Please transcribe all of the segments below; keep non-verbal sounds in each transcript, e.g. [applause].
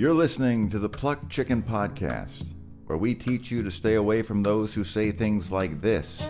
You're listening to the Pluck Chicken Podcast, where we teach you to stay away from those who say things like this.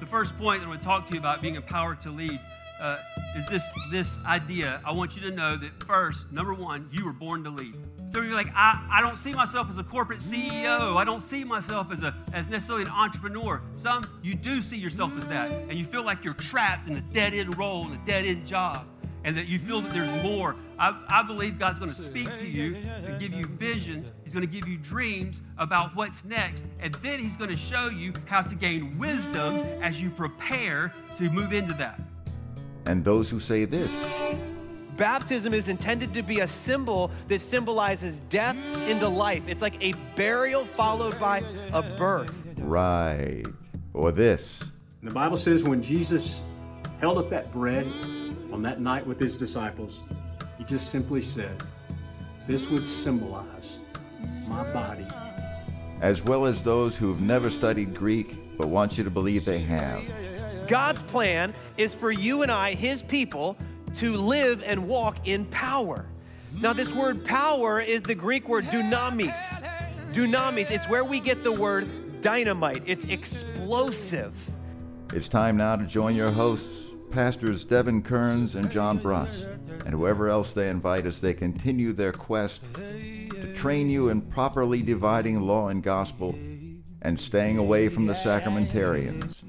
The first point that I would talk to you about being empowered to lead uh, is this this idea. I want you to know that first, number one, you were born to lead. So you're like, I, I don't see myself as a corporate CEO. I don't see myself as a as necessarily an entrepreneur. Some you do see yourself as that, and you feel like you're trapped in a dead end role, in a dead end job, and that you feel that there's more. I, I believe God's going to speak to you and give you visions. He's going to give you dreams about what's next, and then He's going to show you how to gain wisdom as you prepare to move into that. And those who say this. Baptism is intended to be a symbol that symbolizes death into life. It's like a burial followed by a birth. Right. Or this. The Bible says when Jesus held up that bread on that night with his disciples, he just simply said, This would symbolize my body. As well as those who've never studied Greek but want you to believe they have. God's plan is for you and I, his people, to live and walk in power. Now, this word power is the Greek word dunamis. Dunamis, it's where we get the word dynamite, it's explosive. It's time now to join your hosts, Pastors Devin Kerns and John Bruss, and whoever else they invite as they continue their quest to train you in properly dividing law and gospel and staying away from the sacramentarians.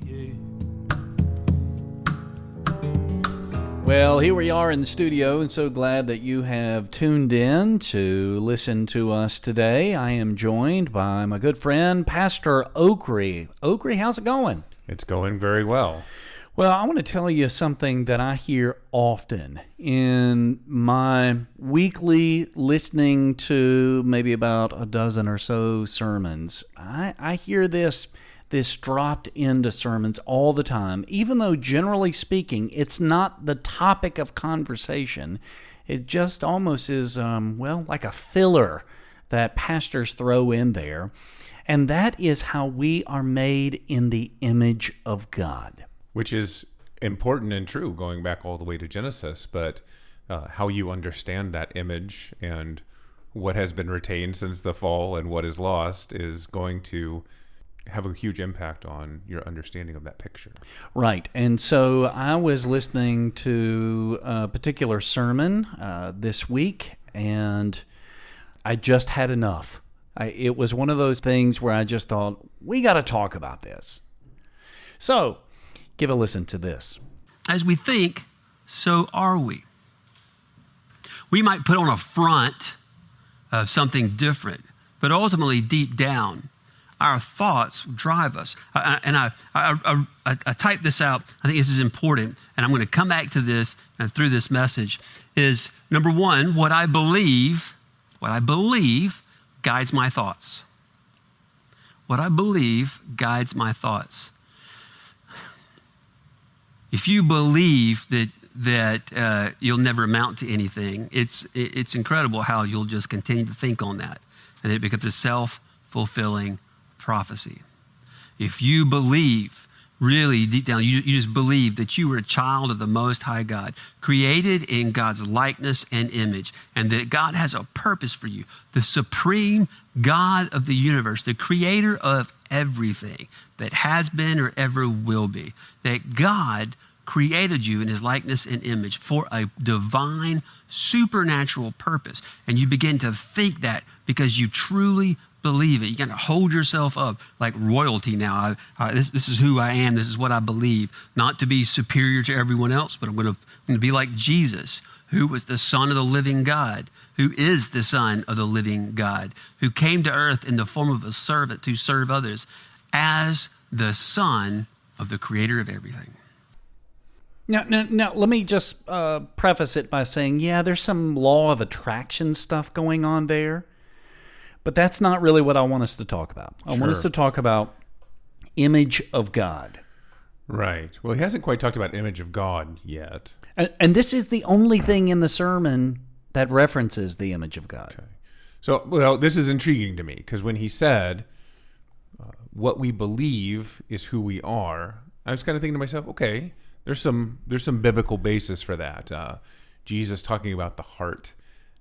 Well, here we are in the studio, and so glad that you have tuned in to listen to us today. I am joined by my good friend, Pastor Ockree. Ockree, how's it going? It's going very well. Well, I want to tell you something that I hear often in my weekly listening to maybe about a dozen or so sermons. I, I hear this this dropped into sermons all the time, even though generally speaking, it's not the topic of conversation. It just almost is, um, well, like a filler that pastors throw in there. And that is how we are made in the image of God. Which is important and true going back all the way to Genesis, but uh, how you understand that image and what has been retained since the fall and what is lost is going to have a huge impact on your understanding of that picture. Right. And so I was listening to a particular sermon uh, this week, and I just had enough. I, it was one of those things where I just thought, we got to talk about this. So give a listen to this. As we think, so are we. We might put on a front of something different, but ultimately, deep down, our thoughts drive us. I, and I, I, I, I typed this out. I think this is important, and I'm going to come back to this and through this message. Is number one, what I believe, what I believe guides my thoughts. What I believe guides my thoughts. If you believe that that uh, you'll never amount to anything, it's it's incredible how you'll just continue to think on that, and it becomes a self fulfilling prophecy. If you believe, really deep down, you, you just believe that you were a child of the Most High God, created in God's likeness and image, and that God has a purpose for you, the supreme God of the universe, the creator of everything that has been or ever will be, that God created you in his likeness and image for a divine, supernatural purpose. And you begin to think that because you truly believe it. You got to hold yourself up like royalty now. I, I, this, this, is who I am. This is what I believe. Not to be superior to everyone else, but I'm going, to, be like Jesus, who was the Son of the living God, who is the Son of the living God, who came to earth in the form of a servant to serve others as the Son of the Creator of everything. Now, now, now let me just uh, preface it by saying, yeah, there's some law of attraction stuff going on there. But that's not really what I want us to talk about. I want us to talk about image of God. Right. Well, he hasn't quite talked about image of God yet. And, and this is the only thing in the sermon that references the image of God. Okay. So, well, this is intriguing to me because when he said, uh, "What we believe is who we are," I was kind of thinking to myself, "Okay, there's some there's some biblical basis for that." Uh, Jesus talking about the heart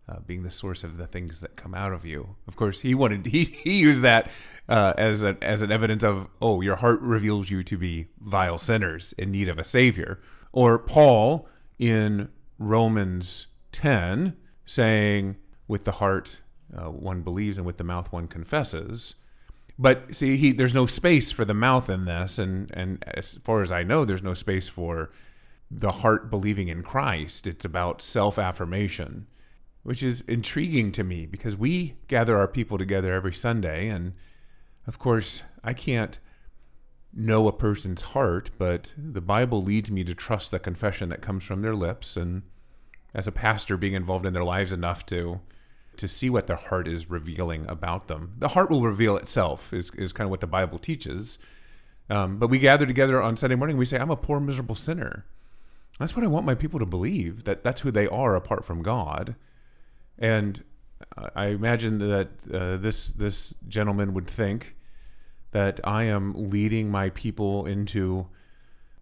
uh, being the source of the things that come out of you. Of course, he wanted [laughs] he he used that uh, as a, as an evidence of oh, your heart reveals you to be vile sinners in need of a savior. Or Paul in Romans ten saying, with the heart uh, one believes and with the mouth one confesses. But see, he, there's no space for the mouth in this, and and as far as I know, there's no space for the heart believing in Christ. It's about self affirmation, which is intriguing to me because we gather our people together every Sunday, and of course, I can't know a person's heart, but the Bible leads me to trust the confession that comes from their lips, and as a pastor, being involved in their lives enough to to see what their heart is revealing about them. The heart will reveal itself, is, is kind of what the Bible teaches. Um, but we gather together on Sunday morning, we say, I'm a poor, miserable sinner. That's what I want my people to believe, that that's who they are apart from God. And I imagine that uh, this, this gentleman would think that I am leading my people into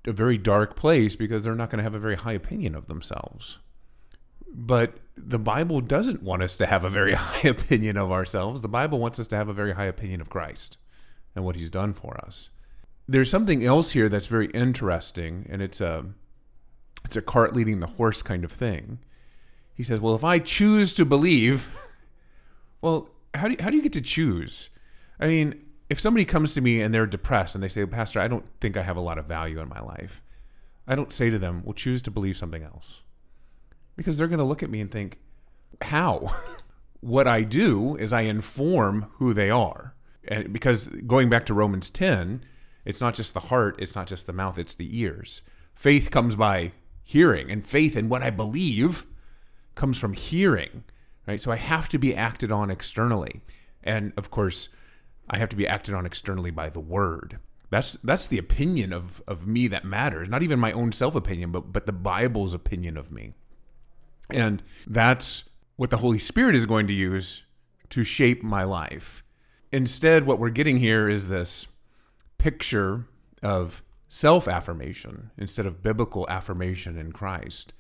a very dark place because they're not going to have a very high opinion of themselves. But the Bible doesn't want us to have a very [laughs] high opinion of ourselves. The Bible wants us to have a very high opinion of Christ and what he's done for us. There's something else here that's very interesting, and it's a it's a cart leading the horse kind of thing. He says, "Well, if I choose to believe, [laughs] well, how do you, how do you get to choose? I mean, if somebody comes to me and they're depressed and they say, "Pastor, I don't think I have a lot of value in my life," I don't say to them, "Well, choose to believe something else." Because they're going to look at me and think, how? [laughs] what I do is I inform who they are. And because going back to Romans 10, it's not just the heart, it's not just the mouth, it's the ears. Faith comes by hearing, and faith in what I believe comes from hearing, right? So I have to be acted on externally. And of course, I have to be acted on externally by the word. That's that's the opinion of of me that matters. Not even my own self opinion, but but the Bible's opinion of me. And that's what the Holy Spirit is going to use to shape my life. Instead, what we're getting here is this picture of self affirmation instead of biblical affirmation in Christ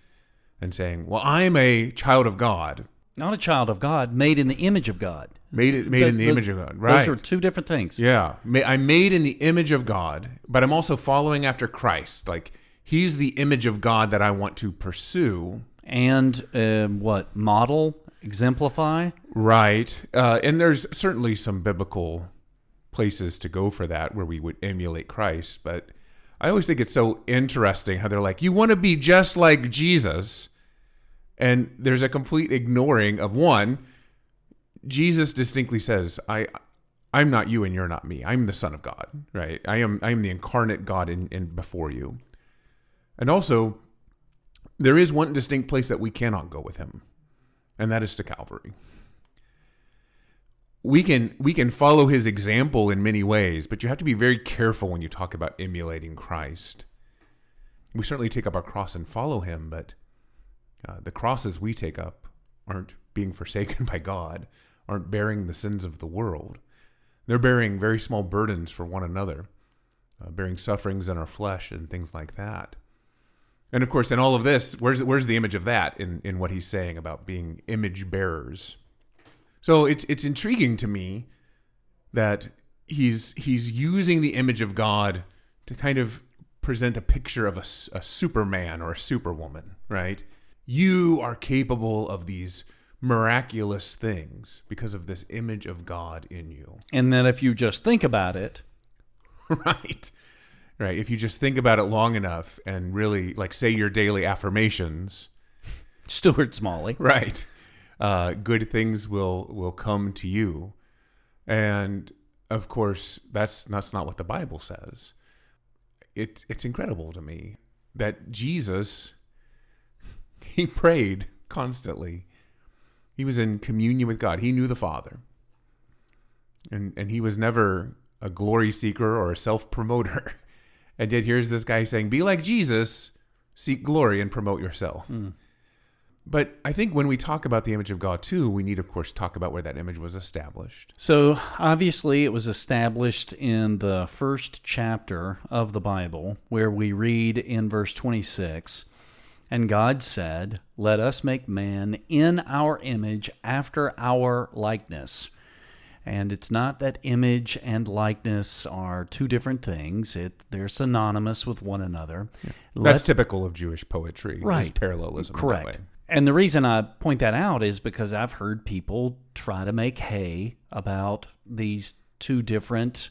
and saying, Well, I'm a child of God. Not a child of God, made in the image of God. Made, made the, in the, the image of God, right? Those are two different things. Yeah. I'm made in the image of God, but I'm also following after Christ. Like, He's the image of God that I want to pursue and uh, what model exemplify? Right. Uh, and there's certainly some biblical places to go for that where we would emulate christ but i always think it's so interesting how they're like you want to be just like jesus and there's a complete ignoring of one jesus distinctly says i i'm not you and you're not me. I'm the son of god right? I am i am the incarnate god in, in before you. And also there is one distinct place that we cannot go with him, and that is to Calvary. We can we can follow his example in many ways, but you have to be very careful when you talk about emulating Christ. We certainly take up our cross and follow him, but uh, the crosses we take up aren't being [laughs] forsaken by God, aren't bearing the sins of the world. They're bearing very small burdens for one another, uh, bearing sufferings in our flesh and things like that. And of course, in all of this, where's where's the image of that in, in what he's saying about being image bearers? So it's it's intriguing to me that he's he's using the image of God to kind of present a picture of a, a Superman or a Superwoman, right? You are capable of these miraculous things because of this image of God in you. And then if you just think about it, [laughs] right? Right. If you just think about it long enough and really like say your daily affirmations, [laughs] Stuart Smalley. Right. Uh, good things will will come to you. And of course, that's that's not what the Bible says. It it's incredible to me that Jesus [laughs] he prayed constantly. He was in communion with God. He knew the Father. And and he was never a glory seeker or a self-promoter. [laughs] And yet here's this guy saying, Be like Jesus, seek glory and promote yourself. Mm. But I think when we talk about the image of God too, we need, of course, talk about where that image was established. So obviously, it was established in the first chapter of the Bible, where we read in verse 26 And God said, Let us make man in our image after our likeness. And it's not that image and likeness are two different things. It they're synonymous with one another. That's Let- typical of Jewish poetry. is Right. parallelism. Correct. And the reason I point that out is because I've heard people try to make hay about these two different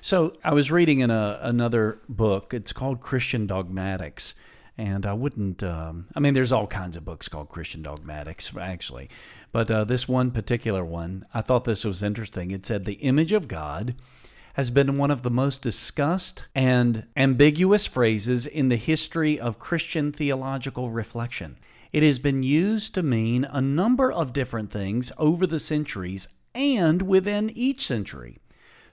So I was reading in a, another book. It's called Christian Dogmatics. And I wouldn't, um, I mean, there's all kinds of books called Christian Dogmatics, actually. But uh, this one particular one, I thought this was interesting. It said, The image of God has been one of the most discussed and ambiguous phrases in the history of Christian theological reflection. It has been used to mean a number of different things over the centuries and within each century.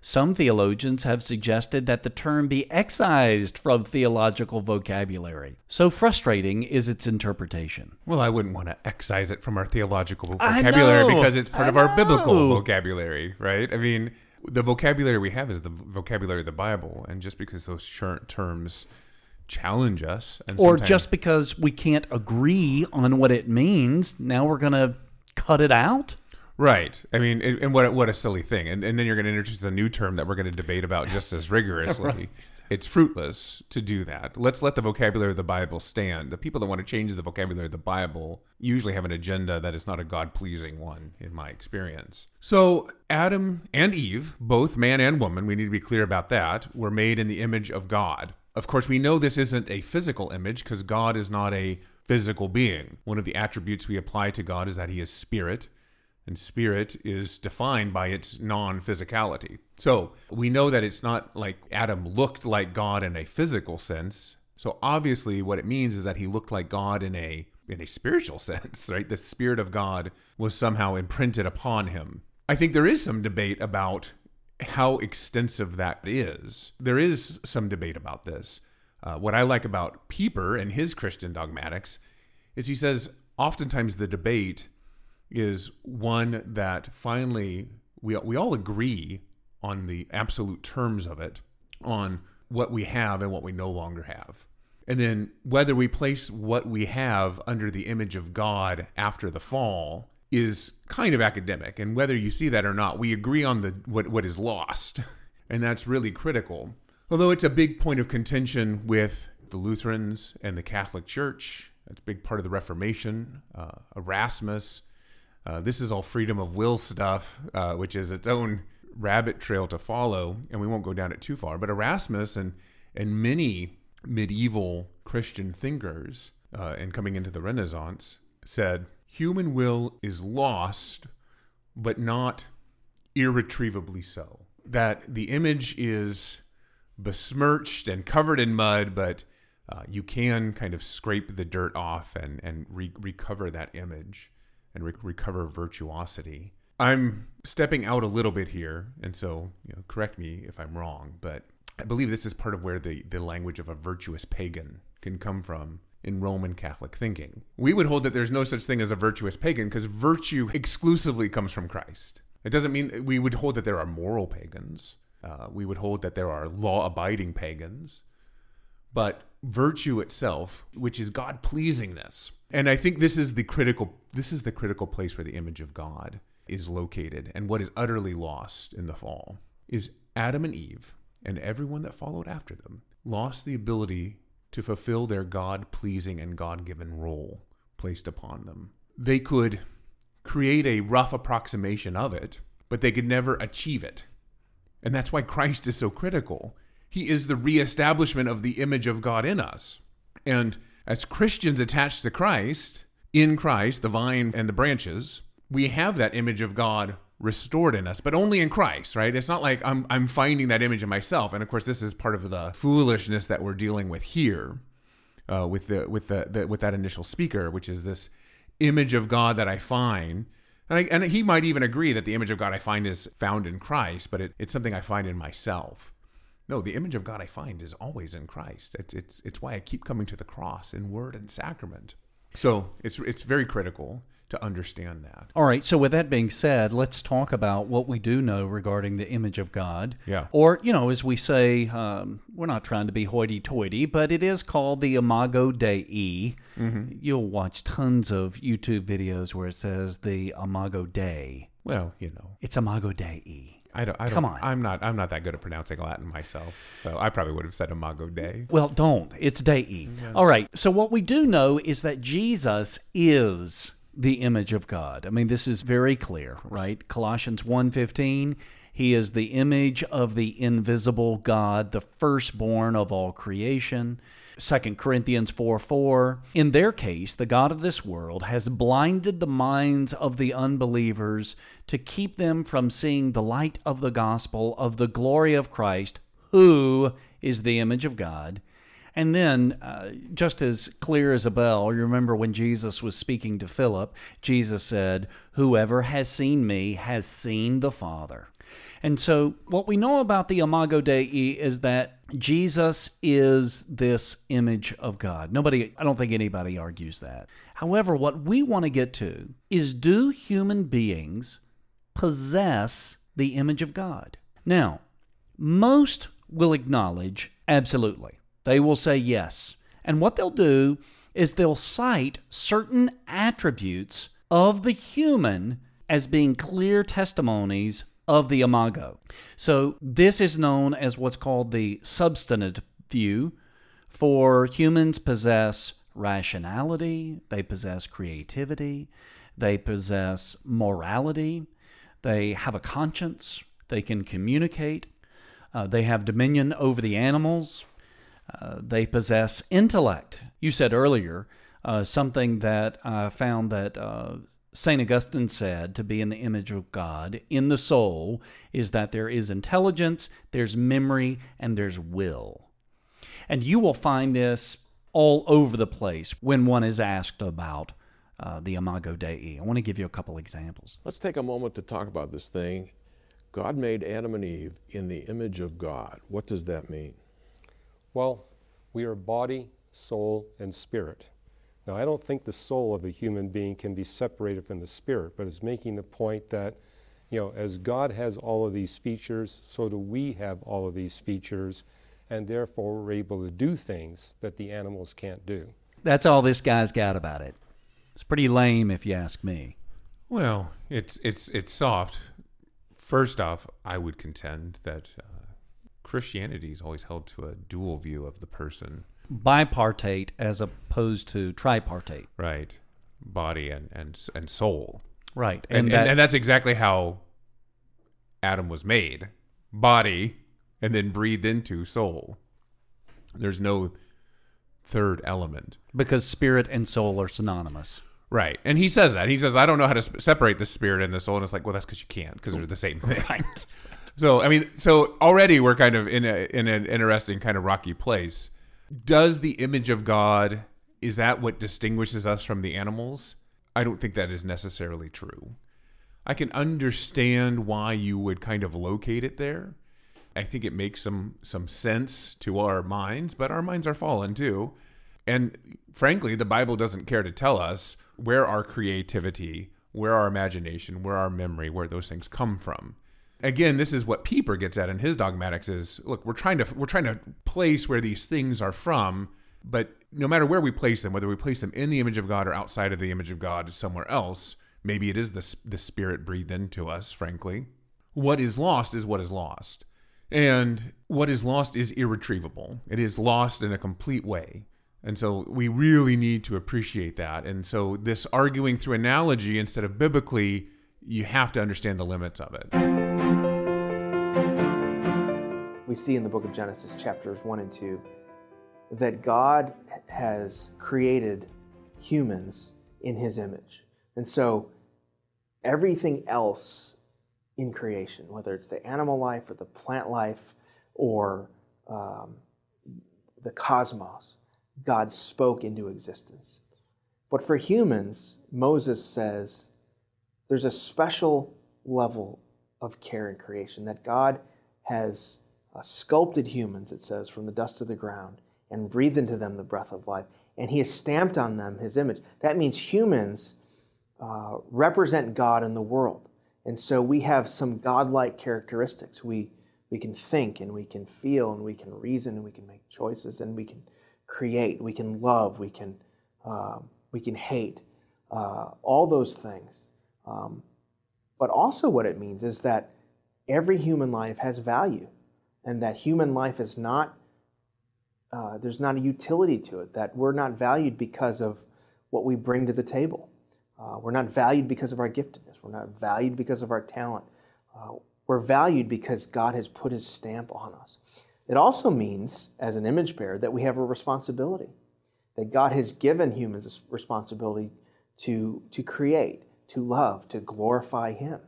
Some theologians have suggested that the term be excised from theological vocabulary. So frustrating is its interpretation. Well, I wouldn't want to excise it from our theological vocabulary know. because it's part I of our biblical vocabulary, right? I mean, the vocabulary we have is the vocabulary of the Bible, and just because those terms challenge us, and Or just because we can't agree on what it means, now we're going to cut it out? Right. I mean, and and what what a silly thing. And, and then you're going to introduce a new term that we're going to debate about just as rigorously. [laughs] It's fruitless to do that. Let's let the vocabulary of the Bible stand. The people that want to change the vocabulary of the Bible usually have an agenda that is not a God pleasing one, in my experience. So, Adam and Eve, both man and woman, we need to be clear about that, were made in the image of God. Of course, we know this isn't a physical image because God is not a physical being. One of the attributes we apply to God is that he is spirit and spirit is defined by its non physicality. So we know that it's not like Adam looked like God in a physical sense. So obviously, what it means is that he looked like God in a in a spiritual [laughs] sense, right? The spirit of God was somehow imprinted upon him. I think there is some debate about how extensive that is. There is some debate about this. Uh, what I like about Pieper and his Christian dogmatics is he says oftentimes the debate is one that finally we, we all agree on the absolute terms of it, on what we have and what we no longer have. And then whether we place what we have under the image of God after the fall is kind of academic. And whether you see that or not, we agree on the what, what is lost. [laughs] And that's really critical. Although it's a big point of contention with the Lutherans and the Catholic Church. That's a big part of the Reformation. Uh, Erasmus. Uh, this is all freedom of will stuff, uh, which is its own rabbit trail to follow, and we won't go down it too far. But Erasmus and and many medieval Christian thinkers, uh, and coming into the Renaissance, said human will is lost, but not irretrievably so. That the image is besmirched and covered in mud, but uh, you can kind of scrape the dirt off and and re- recover that image and re- recover virtuosity. I'm stepping out a little bit here, and so you know, correct me if I'm wrong, but I believe this is part of where the, the language of a virtuous pagan can come from in Roman Catholic thinking. We would hold that there's no such thing as a virtuous pagan because virtue exclusively comes from Christ. It doesn't mean we would hold that there are moral pagans. Uh, we would hold that there are law abiding pagans but virtue itself, which is God pleasingness. And I think this is the critical this is the critical place where the image of God is located and what is utterly lost in the fall is Adam and Eve and everyone that followed after them lost the ability to fulfill their God pleasing and God given role placed upon them. They could create a rough approximation of it, but they could never achieve it. And that's why Christ is so critical. He is the reestablishment of the image of God in us. And as Christians attached to Christ, in Christ, the vine and the branches, we have that image of God restored in us, but only in Christ, right? It's not like I'm, I'm finding that image in myself. And of course, this is part of the foolishness that we're dealing with here. uh, with the with the, the with that initial speaker, which is this image of God that I find. And, I, and he might even agree that the image of God I find is found in Christ, but it, it's something I find in myself. No, the image of God I find is always in Christ. It's, it's, it's why I keep coming to the cross in word and sacrament. So it's, it's very critical to understand that. All right. So, with that being said, let's talk about what we do know regarding the image of God. Yeah. Or, you know, as we say, um, we're not trying to be hoity toity, but it is called the Imago Dei. Mm-hmm. You'll watch tons of YouTube videos where it says the Imago Dei. Well, you know, It's Imago Dei. I don't. I don't, Come on. I'm not. I'm not that good at pronouncing Latin myself, so I probably would have said Imago Dei. Well, don't. It's Dei. All right. So what we do know is that Jesus is the image of God. I mean, this is very clear, right? Colossians 1:15, he is the image of the invisible God, the firstborn of all creation. 2 Corinthians 4 4. In their case, the God of this world has blinded the minds of the unbelievers to keep them from seeing the light of the gospel of the glory of Christ, who is the image of God. And then, uh, just as clear as a bell, you remember when Jesus was speaking to Philip, Jesus said, Whoever has seen me has seen the Father. And so, what we know about the Imago Dei is that Jesus is this image of God. Nobody, I don't think anybody argues that. However, what we want to get to is do human beings possess the image of God? Now, most will acknowledge absolutely. They will say yes. And what they'll do is they'll cite certain attributes of the human as being clear testimonies of the imago. So this is known as what's called the substantive view. For humans possess rationality, they possess creativity, they possess morality, they have a conscience, they can communicate, uh, they have dominion over the animals, uh, they possess intellect. You said earlier uh, something that I found that uh, St. Augustine said to be in the image of God in the soul is that there is intelligence, there's memory, and there's will. And you will find this all over the place when one is asked about uh, the Imago Dei. I want to give you a couple examples. Let's take a moment to talk about this thing. God made Adam and Eve in the image of God. What does that mean? Well, we are body, soul, and spirit. Now, I don't think the soul of a human being can be separated from the spirit, but it's making the point that, you know, as God has all of these features, so do we have all of these features, and therefore we're able to do things that the animals can't do. That's all this guy's got about it. It's pretty lame, if you ask me. Well, it's it's it's soft. First off, I would contend that uh, Christianity is always held to a dual view of the person, Bipartite as opposed to tripartite. right? Body and and and soul, Right. and and, that- and that's exactly how Adam was made: body, and then breathed into soul. There's no third element. because spirit and soul are synonymous. Right. And he says that. He says, I don't know how to sp- separate the spirit and the soul. And it's like, well, that's because you can't, because they're the same thing. Right. [laughs] So, I mean, so already we're kind of in, a, in an interesting, kind of rocky place. Does the image of God, is that what distinguishes us from the animals? I don't think that is necessarily true. I can understand why you would kind of locate it there. I think it makes some some sense to our minds, but our minds are fallen too. And frankly, the Bible doesn't care to tell us where our creativity, where our imagination, where our memory, where those things come from. Again, this is what Pieper gets at in his dogmatics is look, we're trying to we're trying to place where these things are from, but no matter where we place them, whether we place them in the image of God or outside of the image of God somewhere else, maybe it is the the spirit breathed into us, frankly. What is lost is what is lost. And what is lost is irretrievable. It is lost in a complete way. And so we really need to appreciate that. And so this arguing through analogy instead of biblically, you have to understand the limits of it. We see in the book of Genesis, chapters 1 and 2, that God has created humans in his image. And so everything else in creation, whether it's the animal life or the plant life or um, the cosmos, God spoke into existence. But for humans, Moses says there's a special level of care in creation that God has uh, sculpted humans, it says, from the dust of the ground and breathed into them the breath of life. And he has stamped on them his image. That means humans uh, represent God in the world. And so we have some godlike characteristics. We, we can think and we can feel and we can reason and we can make choices and we can create, we can love, we can, uh, we can hate, uh, all those things. Um, but also, what it means is that every human life has value and that human life is not, uh, there's not a utility to it, that we're not valued because of what we bring to the table. Uh, we're not valued because of our giftedness. We're not valued because of our talent. Uh, we're valued because God has put his stamp on us. It also means, as an image bearer, that we have a responsibility, that God has given humans responsibility to, to create, to love, to glorify him.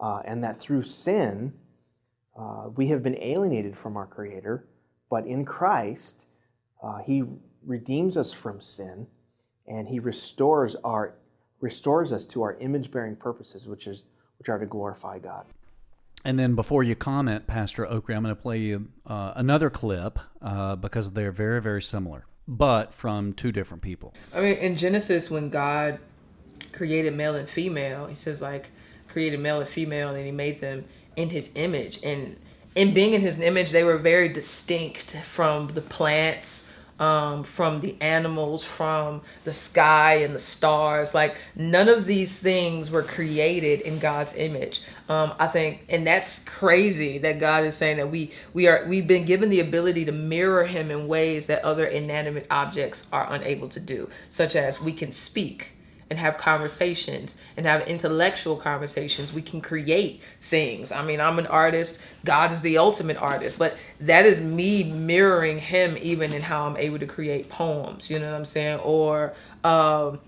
Uh, and that through sin, uh, we have been alienated from our Creator, but in Christ, uh, He redeems us from sin and He restores our restores us to our image bearing purposes, which is which are to glorify God. And then before you comment, Pastor Ockree, I'm going to play you uh, another clip uh, because they're very, very similar, but from two different people. I mean, in Genesis, when God created male and female, He says like created male and female, and He made them in His image, and in being in His image, they were very distinct from the plants um, from the animals, from the sky and the stars. Like none of these things were created in God's image. Um, I think, and that's crazy that God is saying that we we are we've been given the ability to mirror Him in ways that other inanimate objects are unable to do, such as we can speak and have conversations and have intellectual conversations. We can create things. I mean, I'm an artist. God is the ultimate artist, but that is me mirroring Him even in how I'm able to create poems. You know what I'm saying? Or um,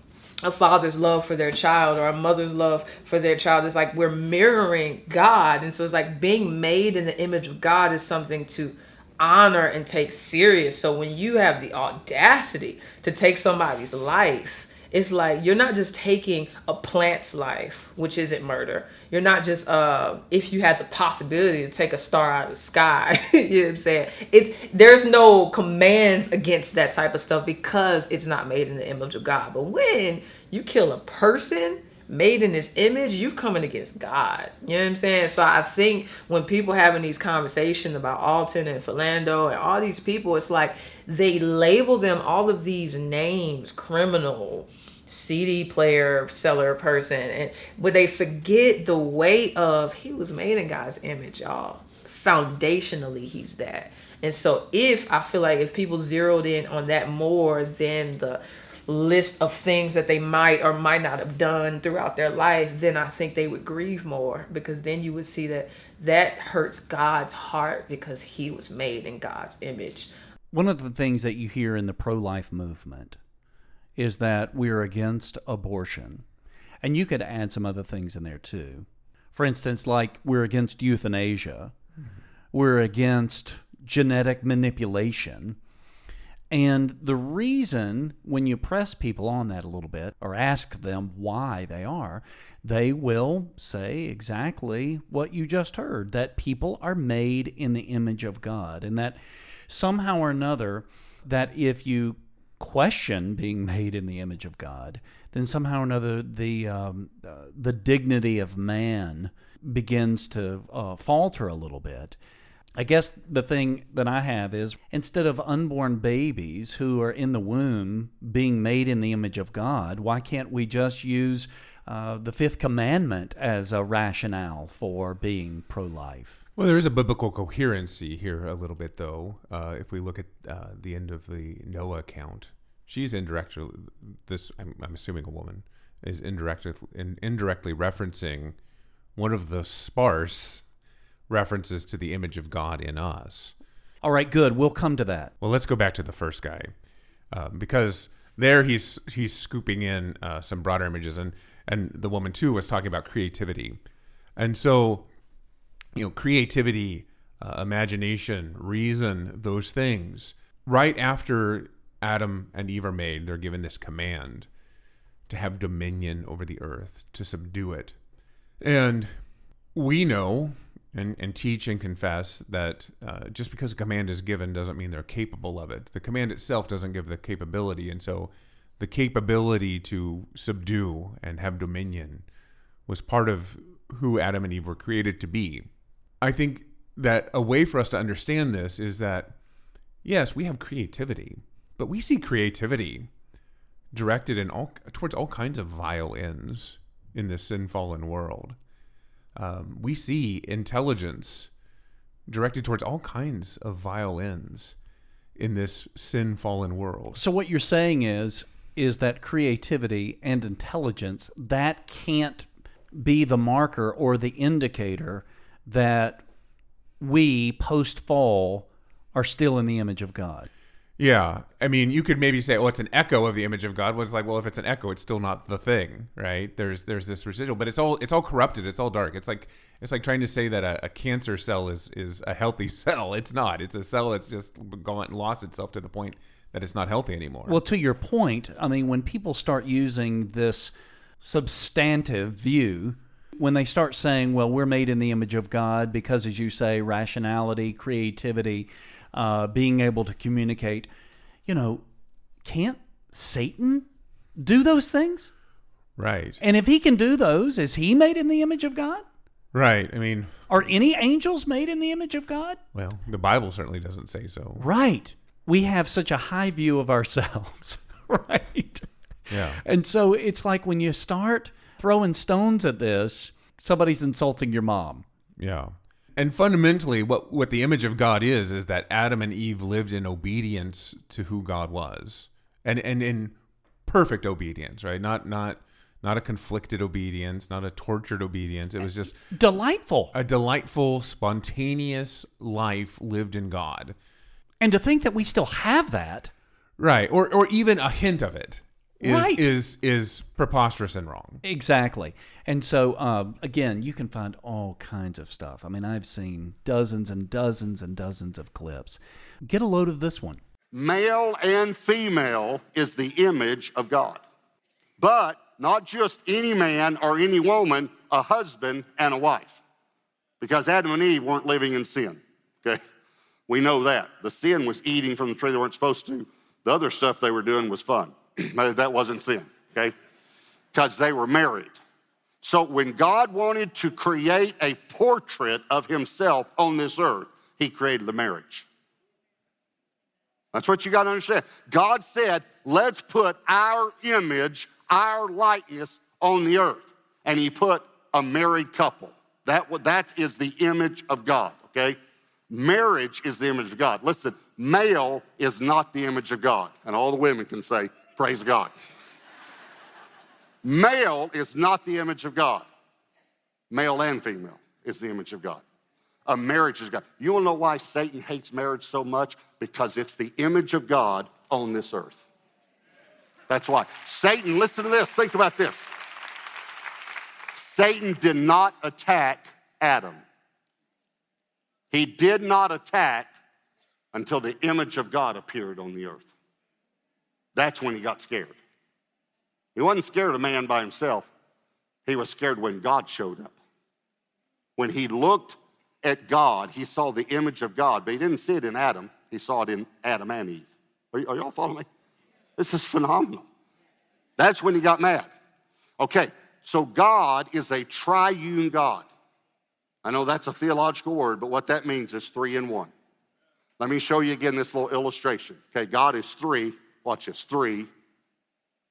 a father's love for their child or a mother's love for their child. It's like we're mirroring God, and so it's like being made in the image of God is something to honor and take serious. So when you have the audacity to take somebody's life it's like you're not just taking a plant's life, which isn't murder. You're not just uh if you had the possibility to take a star out of the sky, [laughs] you know what I'm saying? It's there's no commands against that type of stuff because it's not made in the image of God. But when you kill a person made in this image, you coming against God. You know what I'm saying? So I think when people having these conversations about Alton and Philando and all these people, it's like they label them all of these names, criminal, CD player seller person, and but they forget the weight of he was made in God's image, y'all. Foundationally, he's that. And so if I feel like if people zeroed in on that more than the list of things that they might or might not have done throughout their life, then I think they would grieve more because then you would see that that hurts God's heart because he was made in God's image. One of the things that you hear in the pro life movement is that we're against abortion. And you could add some other things in there too. For instance, like we're against euthanasia, mm-hmm. we're against genetic manipulation. And the reason, when you press people on that a little bit or ask them why they are, they will say exactly what you just heard that people are made in the image of God, and that somehow or another, that if you question being made in the image of God, then somehow or another the um, uh, the dignity of man begins to uh, falter a little bit. I guess the thing that I have is instead of unborn babies who are in the womb being made in the image of God, why can't we just use uh, the fifth commandment as a rationale for being pro life? Well, there is a biblical coherency here a little bit, though. Uh, if we look at uh, the end of the Noah account, she's indirectly this. I'm, I'm assuming a woman is indirectly in, indirectly referencing one of the sparse references to the image of God in us. All right, good. We'll come to that. Well, let's go back to the first guy um, because there he's he's scooping in uh, some broader images, and and the woman too was talking about creativity, and so you know, creativity, uh, imagination, reason, those things. Right after Adam and Eve are made, they're given this command to have dominion over the earth, to subdue it. And we know and, and teach and confess that uh, just because a command is given doesn't mean they're capable of it. The command itself doesn't give the capability. And so the capability to subdue and have dominion was part of who Adam and Eve were created to be. I think that a way for us to understand this is that, yes, we have creativity, but we see creativity directed in all towards all kinds of vile ends in this sin fallen world. Um, we see intelligence directed towards all kinds of vile ends in this sin fallen world. So what you're saying is is that creativity and intelligence that can't be the marker or the indicator that we post fall are still in the image of God. Yeah, I mean, you could maybe say, "Oh, it's an echo of the image of God." Well, it's like, well, if it's an echo, it's still not the thing, right? There's there's this residual, but it's all it's all corrupted. It's all dark. It's like it's like trying to say that a, a cancer cell is is a healthy [laughs] cell. It's not. It's a cell that's just gone and lost itself to the point that it's not healthy anymore. Well, to your point, I mean, when people start using this substantive view, when they start saying, well, we're made in the image of God because, as you say, rationality, creativity, uh, being able to communicate, you know, can't Satan do those things? right, And if he can do those, is he made in the image of God? right. I mean, Are any angels made in the image of God? well, the Bible certainly doesn't say so. Right. We have such a high view of ourselves, [laughs] right? Yeah. And so it's like when you start throwing stones at this, somebody's insulting your mom. Yeah. And fundamentally what what the image of God is is that Adam and Eve lived in obedience to who God was. And and in perfect obedience, right? Not not not a conflicted obedience, not a tortured obedience. It was just Delightful. a delightful, spontaneous life lived in God. And to think that we still have that. Right. Or or even a hint of it is Right. is is preposterous and wrong. Exactly. And so, um, again, you can find all kinds of stuff. I mean, I've seen dozens and dozens and dozens of clips. Get a load of this one. Male and female is the image of God. But not just any man or any woman, a husband and a wife. Because Adam and Eve weren't living in sin. Okay? We know that. The sin was eating from the tree they weren't supposed to. The other stuff they were doing was fun. That wasn't sin, okay? Because they were married. So when God wanted to create a portrait of himself on this earth, he created the marriage. That's what you got to understand. God said, let's put our image, our likeness on the earth. And he put a married couple. That, that is the image of God, okay? Marriage is the image of God. Listen, male is not the image of God. And all the women can say, praise God. Male is not the image of God. Male and female is the image of God. A marriage is God. You to know why Satan hates marriage so much? Because it's the image of God on this earth. That's why. Satan, listen to this. Think about this. Satan did not attack Adam. He did not attack until the image of God appeared on the earth. That's when he got scared. He wasn't scared of man by himself. He was scared when God showed up. When he looked at God, he saw the image of God, but he didn't see it in Adam. He saw it in Adam and Eve. Are, are y'all following me? This is phenomenal. That's when he got mad. Okay, so God is a triune God. I know that's a theological word, but what that means is three in one. Let me show you again this little illustration. Okay, God is three, watch this, three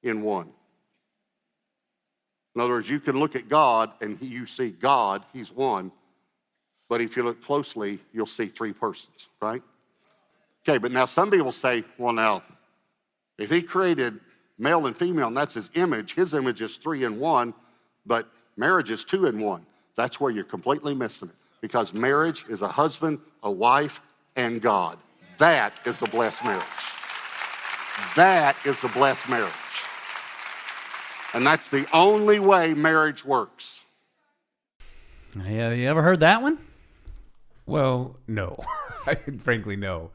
in one. In other words, you can look at God and you see God, he's one, but if you look closely, you'll see three persons, right? Okay, but now some people say, well, now, if he created male and female and that's his image, his image is three in one, but marriage is two in one. That's where you're completely missing it because marriage is a husband, a wife, and God. That is the blessed marriage. That is the blessed marriage. And that's the only way marriage works. Yeah, you ever heard that one? Well, no. [laughs] I frankly no.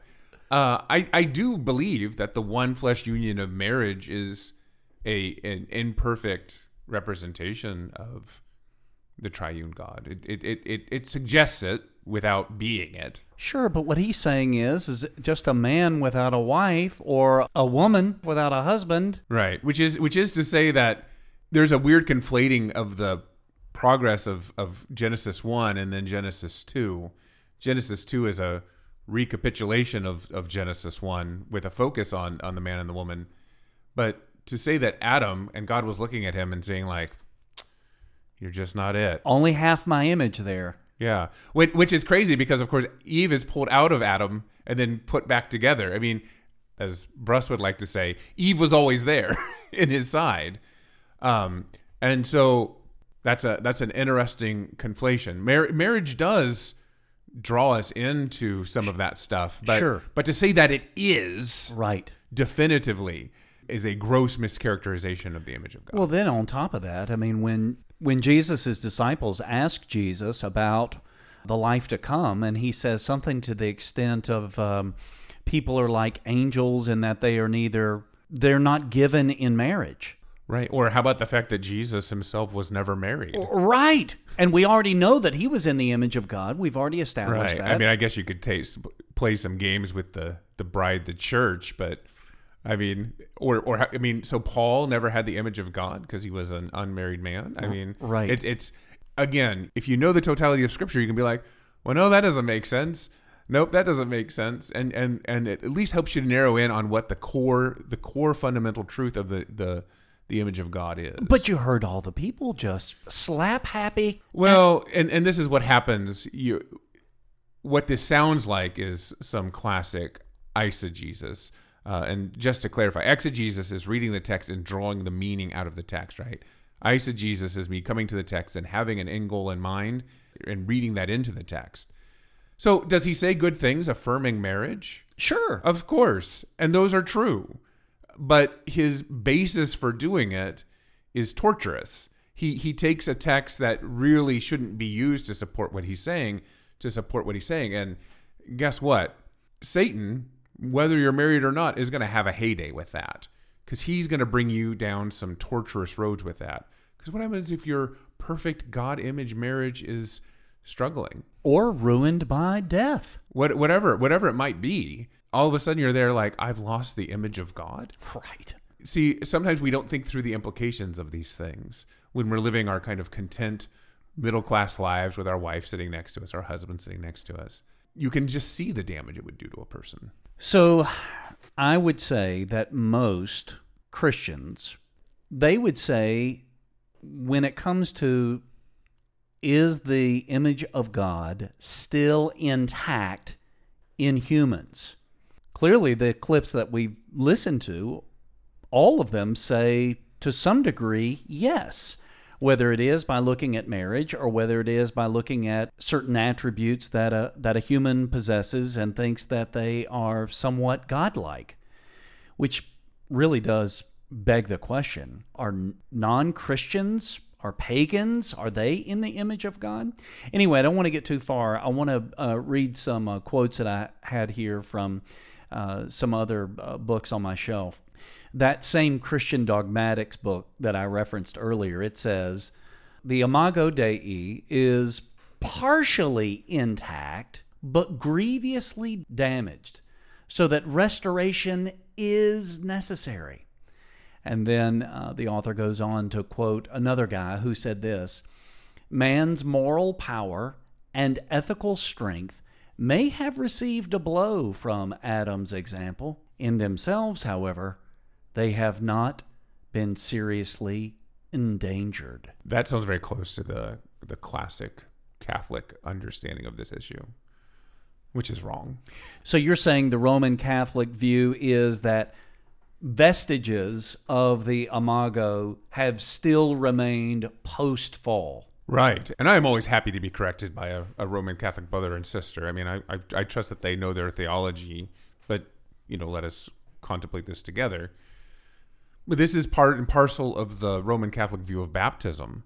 Uh, I I do believe that the one flesh union of marriage is a an imperfect representation of the triune God. It it it it, it suggests it without being it. Sure, but what he's saying is, is just a man without a wife or a woman without a husband. Right. Which is which is to say that there's a weird conflating of the progress of of Genesis 1 and then Genesis 2. Genesis 2 is a recapitulation of of Genesis 1 with a focus on on the man and the woman. But to say that Adam and God was looking at him and saying like you're just not it. Only half my image there. Yeah, which, which is crazy because of course Eve is pulled out of Adam and then put back together. I mean, as Bruss would like to say, Eve was always there [laughs] in his side, um, and so that's a that's an interesting conflation. Mar- marriage does draw us into some of that stuff, but Sure. but to say that it is Right. definitively is a gross mischaracterization of the image of God. Well, then on top of that, I mean, when when Jesus' disciples ask Jesus about the life to come, and he says something to the extent of um, people are like angels in that they are neither they're not given in marriage. Right. Or how about the fact that Jesus himself was never married? Right. And we already know that he was in the image of God. We've already established Right. that. I mean, I guess you could taste, play some games with the the bride, the church, but I mean, or or I mean, so Paul never had the image of God because he was an unmarried man. I mean, Right. It, it's again, if you know the totality of Scripture, you can be like, well, no, that doesn't make sense. Nope, that doesn't make sense, and and and it at least helps you to narrow in on what the core the core fundamental truth of the the the image of God is. but you heard all the people just slap happy. Well, and and this is what happens. You, what this sounds like is some classic eisegesis. Uh, and just to clarify, exegesis is reading the text and drawing the meaning out of the text, right? Eisegesis is me coming to the text and having an end goal in mind and reading that into the text. So, does he say good things affirming marriage? Sure. Of course. And those are true. But his basis for doing it is torturous. He he takes a text that really shouldn't be used to support what he's saying to support what he's saying. And guess what? Satan, whether you're married or not, is going to have a heyday with that because he's going to bring you down some torturous roads with that. Because what happens if your perfect God image marriage is struggling? Or ruined by death. what whatever whatever it might be all of a sudden you're there like i've lost the image of god Right. see sometimes we don't think through the implications of these things when we're living our kind of content middle class lives with our wife sitting next to us our husband sitting next to us you can just see the damage it would do to a person So I would say that most Christians, they would say when it comes to is the image of God still intact in humans? Clearly, the clips that we've listened to, all of them say to some degree, yes. Whether it is by looking at marriage or whether it is by looking at certain attributes that a, that a human possesses and thinks that they are somewhat godlike, which really does beg the question are non Christians, are pagans, are they in the image of God? Anyway, I don't want to get too far. I want to uh, read some uh, quotes that I had here from uh, some other uh, books on my shelf. That same Christian dogmatics book that I referenced earlier, it says the Imago Dei is partially intact but grievously damaged, so that restoration is necessary. And then uh, the author goes on to quote another guy who said this Man's moral power and ethical strength may have received a blow from Adam's example. In themselves, however, they have not been seriously endangered. that sounds very close to the the classic catholic understanding of this issue which is wrong So you're saying the Roman Catholic view is that vestiges of the Imago have still remained post fall. Right. And I'm always happy to be corrected by a, a Roman Catholic brother and sister. I mean, I, I, I trust that they know their theology, but, you know, let us contemplate this together. But this is part and parcel of the Roman Catholic view of baptism,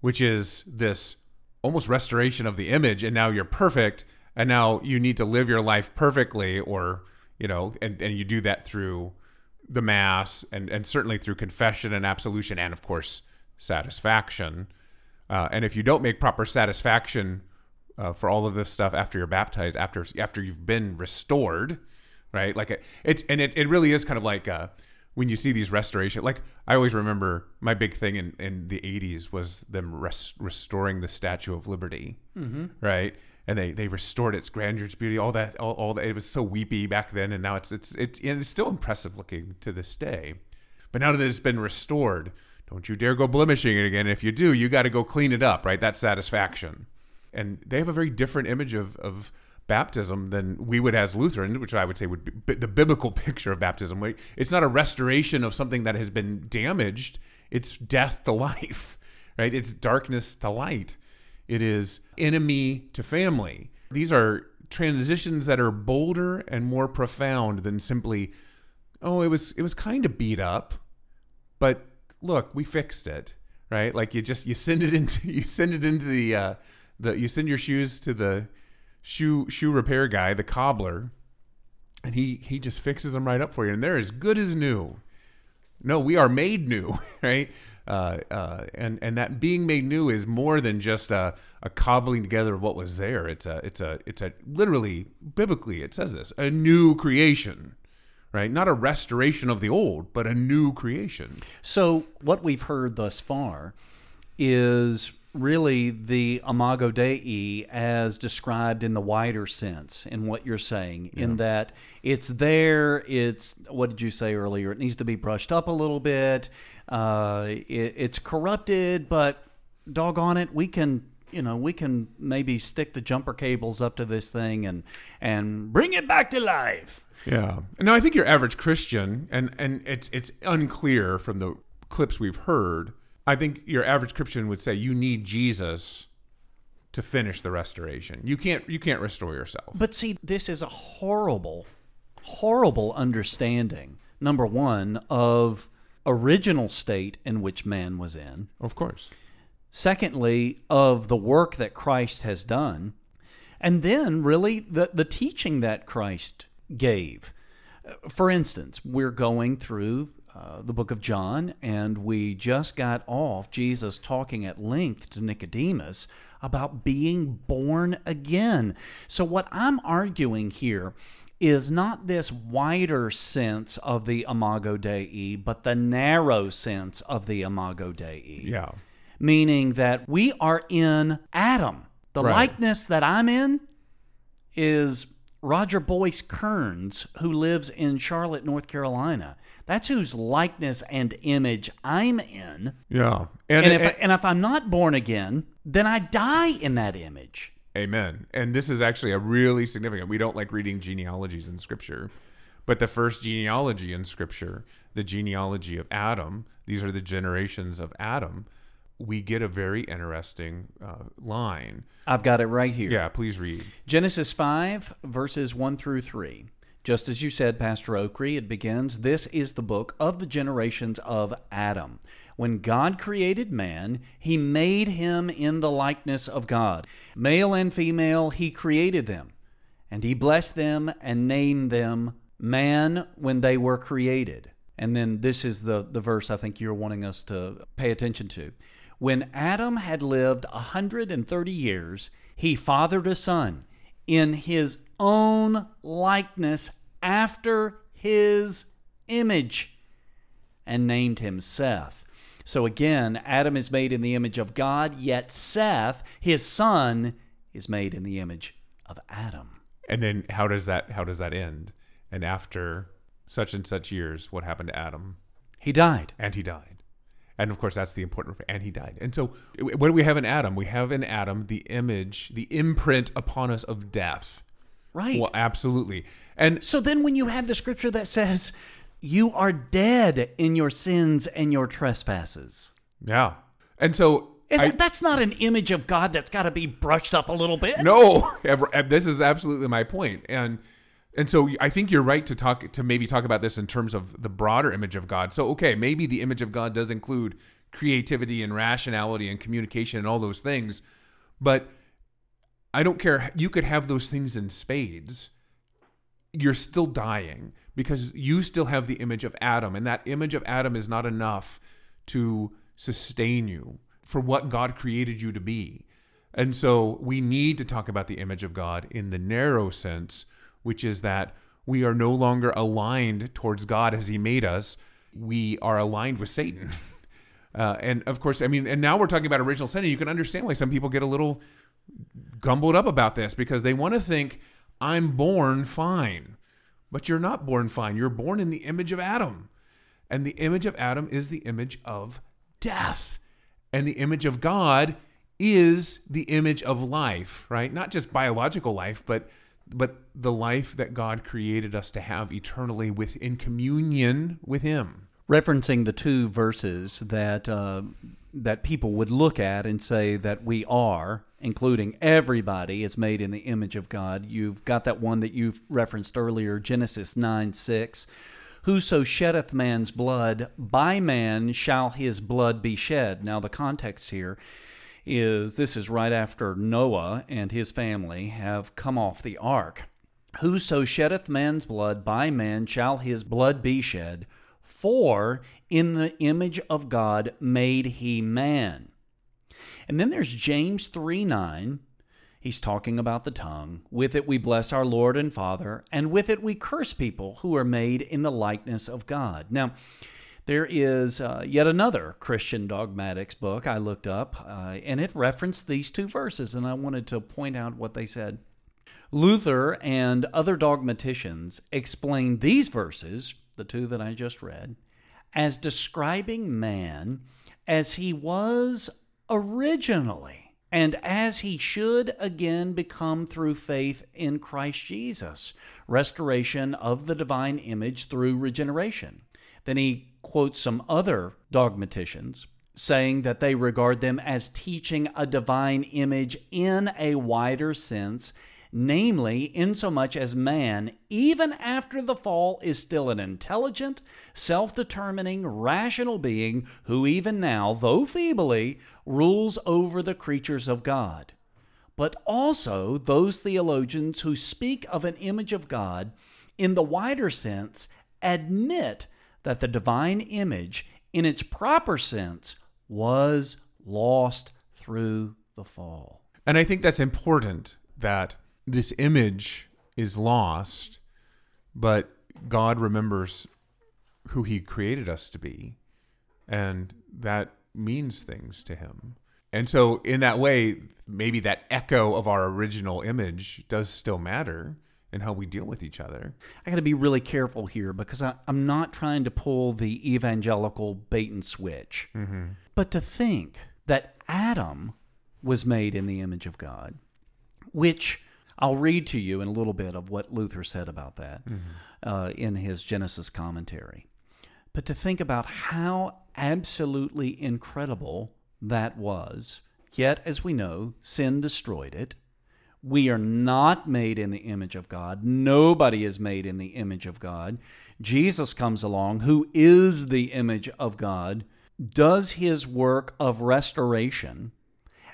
which is this almost restoration of the image. And now you're perfect. And now you need to live your life perfectly, or you know, and, and you do that through the mass and, and certainly through confession and absolution and of course satisfaction. Uh, and if you don't make proper satisfaction uh, for all of this stuff after you're baptized, after after you've been restored, right? Like it, it's and it, it really is kind of like uh, when you see these restoration. Like I always remember my big thing in, in the '80s was them res- restoring the Statue of Liberty, Mhm. right? And they, they restored its grandeur, its beauty, all that, all, all that. It was so weepy back then, and now it's it's it's and it's still impressive looking to this day. But now that it's been restored, don't you dare go blemishing it again. If you do, you got to go clean it up, right? That's satisfaction. And they have a very different image of, of baptism than we would as Lutherans, which I would say would be the biblical [laughs] picture of baptism. It's not a restoration of something that has been damaged, it's death to [laughs] life, right? It's darkness to light. It is enemy to family. These are transitions that are bolder and more profound than simply, oh, it was it was kind of beat up, but look, we fixed it, right? Like you just you send it [laughs] into you send it into the uh, the you send your shoes to the shoe shoe repair guy, the cobbler, and he he just fixes them right up for you, and they're as good as new. No, we are made new, [laughs] right? Uh, uh, and and that being made new is more than just a, a cobbling together of what was there. It's a it's a it's a literally biblically it says this a new creation, right? Not a restoration of the old, but a new creation. So, what we've heard thus far is really the imago Dei as described in the wider sense in what you're saying, in that it's there, it's, what did you say earlier? It needs to be brushed up a little bit, uh, it, it's corrupted, but doggone it, we can. You know, we can maybe stick the jumper cables up to this thing and and bring it back to life. Yeah. No, I think your average Christian, and and it's it's unclear from the clips we've heard. I think your average Christian would say you need Jesus to finish the restoration. You can't you can't restore yourself. But see, this is a horrible, horrible understanding. Number one of original state in which man was in. Of course. Secondly, of the work that Christ has done, and then really the the teaching that Christ gave. For instance, we're going through uh, the book of John, and we just got off Jesus talking at length to Nicodemus about being born again. So, what I'm arguing here is not this wider sense of the Imago Dei, but the narrow sense of the Imago Dei. Yeah. Meaning that we are in Adam. The Right. likeness that I'm in is Roger Boyce Kerns, who lives in Charlotte, North Carolina. That's whose likeness and image I'm in. Yeah. And, And- if, and- and if I'm not born again, then I die in that image. Amen. And this is actually a really significant. We don't like reading genealogies in Scripture, but the first genealogy in Scripture, the genealogy of Adam, these are the generations of Adam. We get a very interesting uh, line. I've got it right here. Yeah, please read. Genesis 5, verses 1 through 3. Just as you said, Pastor Ockree, it begins This is the book of the generations of Adam. When God created man, he made him in the likeness of God. Male and female, he created them. And he blessed them and named them man when they were created. And then this is the, the verse I think you're wanting us to pay attention to. When Adam had lived a 130 years, he fathered a son in his own likeness after his image and named him Seth. So again, Adam is made in the image of God, yet Seth, his son, is made in the image of Adam. And then how does that how does that end? And after such and such years, what happened to Adam? He died. And he died. And of course, that's the important. And he died. And so, what do we have in Adam? We have in Adam the image, the imprint upon us of death. Right. Well, absolutely. And so then, when you have the scripture that says, "You are dead in your sins and your trespasses," yeah. And so, I- that's not an image of God that's got to be brushed up a little bit. No, [laughs] ever- eh, this is absolutely my point. And and so I think you're right to talk to maybe talk about this in terms of the broader image of God. So okay, maybe the image of God does include creativity and rationality and communication and all those things, but I don't care. You could have those things in spades, you're still dying because you still have the image of Adam, and that image of Adam is not enough to sustain you for what God created you to be. And so we need to talk about the image of God in the narrow sense, which is that we are no longer aligned towards God as He made us. We are aligned with Satan. [laughs] Uh, and of course, I mean, and now we're talking about original sin. And you can understand why some people get a little gumbled up about this because they want to think, I'm born fine. But you're not born fine. You're born in the image of Adam. And the image of Adam is the image of death. And the image of God is the image of life, right? Not just biological life, but but the life that God created us to have eternally within communion with him referencing the two verses that uh, that people would look at and say that we are, including everybody, is made in the image of God. You've got that one that you've referenced earlier, Genesis nine six. Whoso sheddeth man's blood, by man shall his blood be shed. Now, the context here is this is right after Noah and his family have come off the ark. Whoso sheddeth man's blood, by man shall his blood be shed. For in the image of God made he man. And then there's James 3 9. He's talking about the tongue. With it we bless our Lord and Father, and with it we curse people who are made in the likeness of God. Now, there is uh, yet another Christian dogmatics book I looked up, uh, and it referenced these two verses, and I wanted to point out what they said. Luther and other dogmaticians explain these verses the two that I just read, as describing man as he was originally and as he should again become through faith in Christ Jesus, restoration of the divine image through regeneration. Then he quotes some other dogmaticians saying that they regard them as teaching a divine image in a wider sense namely, insomuch as man, even after the fall, is still an intelligent, self determining, rational being who, even now, though feebly, rules over the creatures of God. But also those theologians who speak of an image of God in the wider sense admit that the divine image, in its proper sense, was lost through the fall. And I think that's important that this image is lost, but God remembers who He created us to be, and that means things to Him. And so, in that way, maybe that echo of our original image does still matter in how we deal with each other. I got to be really careful here because I, am not trying to pull the evangelical bait and switch, mm-hmm. but to think that Adam was made in the image of God, which I'll read to you in a little bit of what Luther said about that mm-hmm. uh, in his Genesis commentary. But to think about how absolutely incredible that was, yet, as we know, sin destroyed it. We are not made in the image of God. Nobody is made in the image of God. Jesus comes along, who is the image of God, does his work of restoration.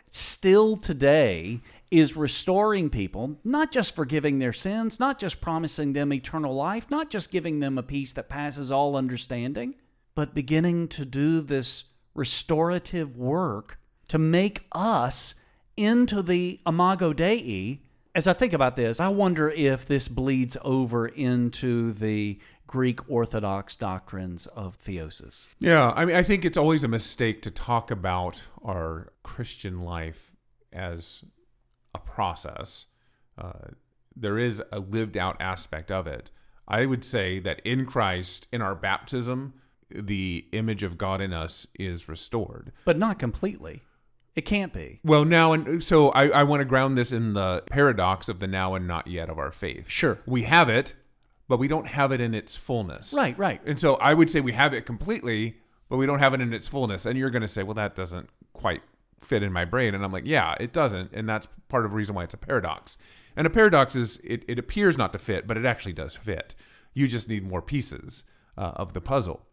Still today, is restoring people, not just forgiving their sins, not just promising them eternal life, not just giving them a peace that passes all understanding, but beginning to do this restorative work to make us into the imago Dei. As I think about this, I wonder if this bleeds over into the Greek Orthodox doctrines of theosis. Yeah, I mean, I think it's always a mistake to talk about our Christian life as a process. Uh, there is a lived out aspect of it. I would say that in Christ, in our baptism, the image of God in us is restored. But not completely. It can't be. Well, now and so I, I want to ground this in the paradox of the now and not yet of our faith. Sure. We have it, but we don't have it in its fullness. Right, right. And so I would say we have it completely, but we don't have it in its fullness. And you're going to say, well, that doesn't quite fit in my brain. And I'm like, yeah, it doesn't. And that's part of the reason why it's a paradox. And a paradox is it, it appears not to fit, but it actually does fit. You just need more pieces uh, of the puzzle.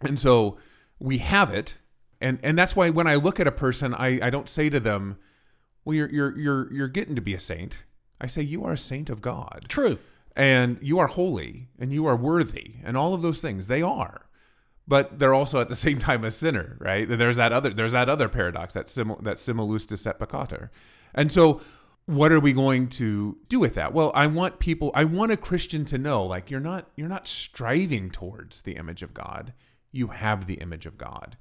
And so we have it. And, and that's why when I look at a person, I, I don't say to them, well, you're, you're, you're, you're getting to be a saint. I say, you are a saint of God. True. and you are holy and you are worthy and all of those things they are but they're also at the [laughs] same time a sinner right there's that other there's that other paradox that simul that simul iustus et peccator and so what are we going to do with that well i want people i want a christian to know like you're not you're not striving towards the image of god you have the image of god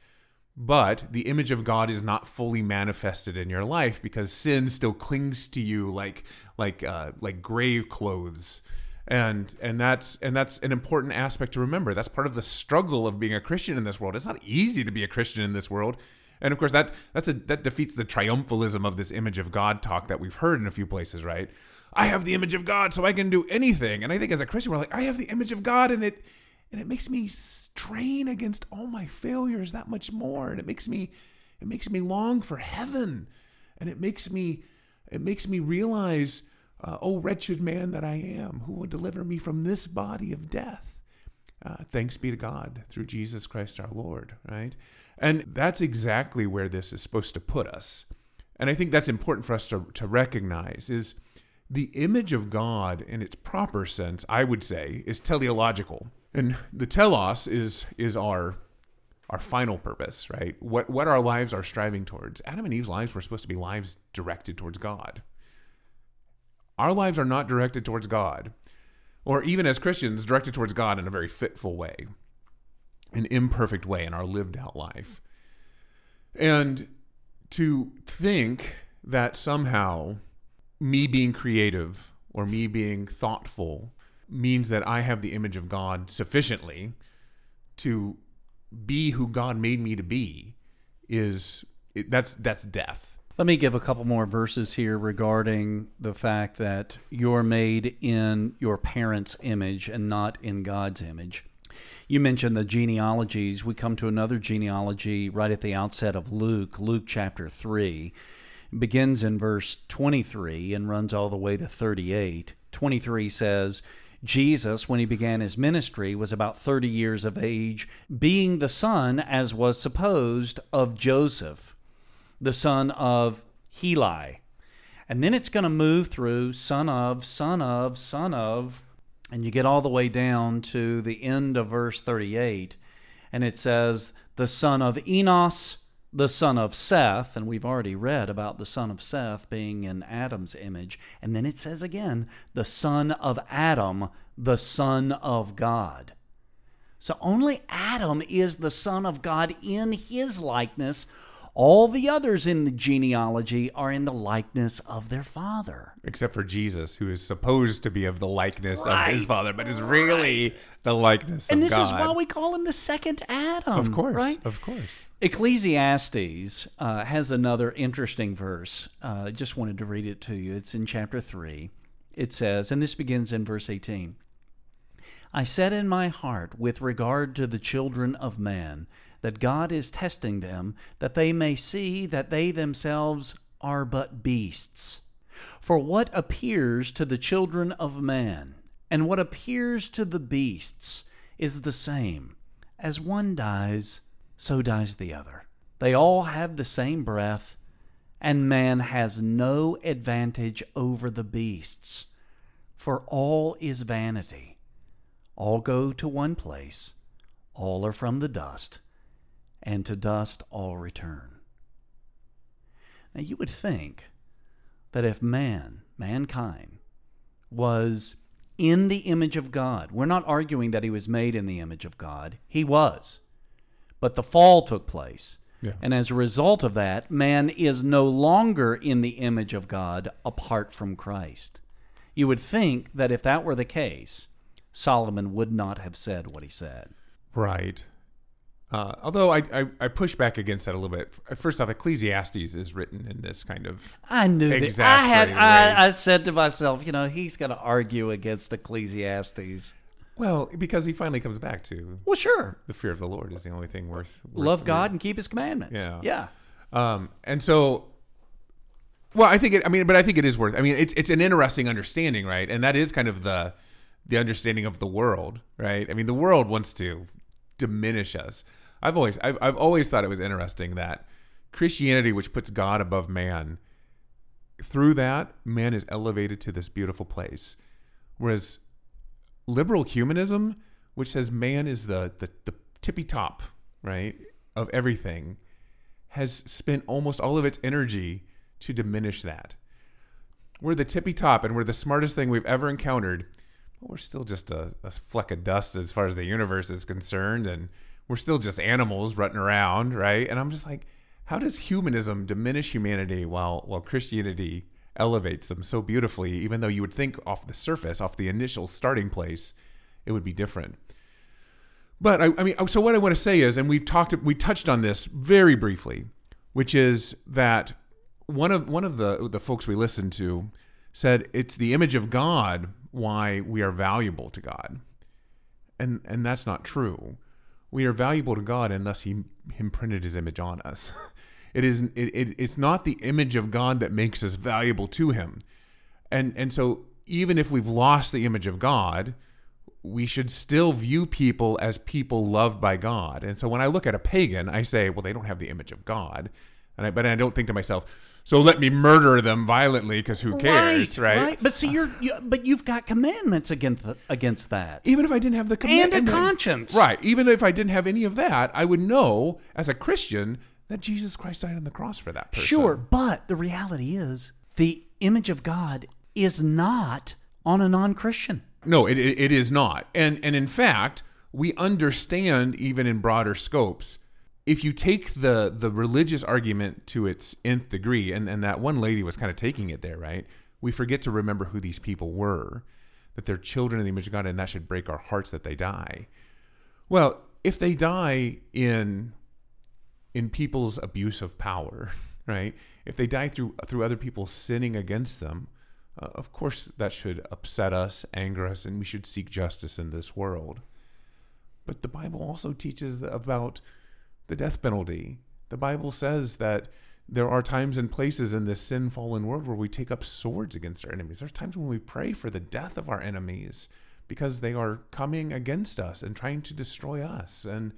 but the image of God is not fully manifested in your life because sin still clings to you like like uh, like grave clothes, and and that's and that's an important aspect to remember. That's part of the struggle of being a Christian in this world. It's not easy to be a Christian in this world, and of course that that's a that defeats the triumphalism of this image of God talk that we've heard in a few places, right? I have the image of God, so I can do anything. And I think as a Christian, we're like, I have the image of God, and it and it makes me strain against all my failures that much more. And it makes me it makes me long for heaven. And it makes me it makes me realize uh, oh wretched man that i am who will deliver me from this body of death. Uh, thanks be to god through jesus christ our lord right? And that's exactly where this is supposed to put us. And i think that's important for us to, to recognize is the image of god in its proper sense i would say is teleological and the telos is is our our final purpose, right? What what our lives are striving towards. Adam and Eve's lives were supposed to be lives directed towards God. Our lives are not directed towards God, or even as Christians, directed towards God in a very fitful way, an imperfect way in our lived out life. And to think that somehow me being creative or me being thoughtful means that I have the image of God sufficiently to be who God made me to be is that's that's death. Let me give a couple more verses here regarding the fact that you're made in your parents' image and not in God's image. You mentioned the genealogies. We come to another genealogy right at the outset of Luke, Luke chapter 3. It begins in verse 23 and runs all the way to 38. 23 says, Jesus, when he began his ministry, was about 30 years of age, being the son, as was supposed, of Joseph, the son of Heli. And then it's going to move through son of, son of, son of, and you get all the way down to the end of verse 38. And it says, the son of Enos, the son of Seth, and we've already read about the son of Seth being in Adam's image. And then it says again, the son of Adam, the son of God. So only Adam is the son of God in his likeness. All the others in the genealogy are in the likeness of their father. Except for Jesus, who is supposed to be of the likeness Right. of his father, but is really the likeness And this God. is why we call him the second Adam. Of course, Right? of course. Ecclesiastes uh, has another interesting verse. Uh, I just wanted to read it to you. It's in chapter 3. It says, and this begins in verse 18 I said in my heart, with regard to the children of man, that God is testing them, that they may see that they themselves are but beasts. For what appears to the children of man, and what appears to the beasts, is the same. As one dies, so dies the other. They all have the same breath, and man has no advantage over the beasts. For all is vanity. All go to one place, all are from the dust, and to dust all return. Now you would think that if man, mankind, was in the image of God, we're not arguing that he was made in the image of God, he was. But the fall took place. Yeah. And as a result of that, man is no longer in the image of God apart from Christ. You would think that if that were the case, Solomon would not have said what he said. Right. Uh, although I, I, I push back against that a little bit. First off, Ecclesiastes is written in this kind of I knew that. I had. I, I said to myself, you know, he's going to argue against Ecclesiastes. well, because he finally comes back to Well, sure. the fear of the Lord is the only thing worth, worth Love God and keep His commandments. Yeah. Yeah. Um, and so, well, I think it. I mean, but I think it is worth. I mean, it's it's an interesting understanding, right? And that is kind of the the understanding of the world, right? I mean, the world wants to diminish us. I've always I've, I've always thought it was interesting that Christianity, which puts God above man, through that man is elevated to this beautiful place, whereas liberal humanism, which says man is the, the, the tippy top, right, of everything, has spent almost all of its energy to diminish that. We're the tippy top and we're the smartest thing we've ever encountered. We're still just a, a fleck of dust as far as the universe is concerned. And we're still just animals running around, right? And I'm just like, how does humanism diminish humanity while, while Christianity elevates them so beautifully, even though you would think off the surface, off the initial starting place, it would be different? But I, I mean, so what I want to say is, and we've talked, we touched on this very briefly, which is that one of one of the the folks we listened to said it's the image of God why we are valuable to God, and and that's not true. We are valuable to God, and thus He imprinted His image on us. [laughs] it is it, it, it's not the image of God that makes us valuable to Him, and and so even if we've lost the image of God, we should still view people as people loved by God. And so when I look at a pagan, I say, well, they don't have the image of God. And I, but I don't think to myself, so let me murder them violently because who cares, right, right? But see, you're, you, but you've got commandments against the, against that. Even if I didn't have the command and a conscience, right? Even if I didn't have any of that, I would know as a Christian that Jesus Christ died on the cross for that person. Sure, but the reality is the image of God is not on a non-Christian. No, it, it, it is not. And, and in fact, we understand, even in broader scopes, if you take the, the religious argument to its nth degree, and, and that one lady was kind of taking it there, right? We forget to remember who these people were, that they're children of the image of God, and that should break our hearts that they die. Well, if they die in in people's abuse of power, [laughs] right? If they die through through other people sinning against them, uh, of course, that should upset us, anger us, and we should seek justice in this world. But the Bible also teaches about the death penalty. The Bible says that there are times and places in this sin fallen world where we take up swords against our enemies. There's times when we pray for the death of our enemies because they are coming against us and trying to destroy us. And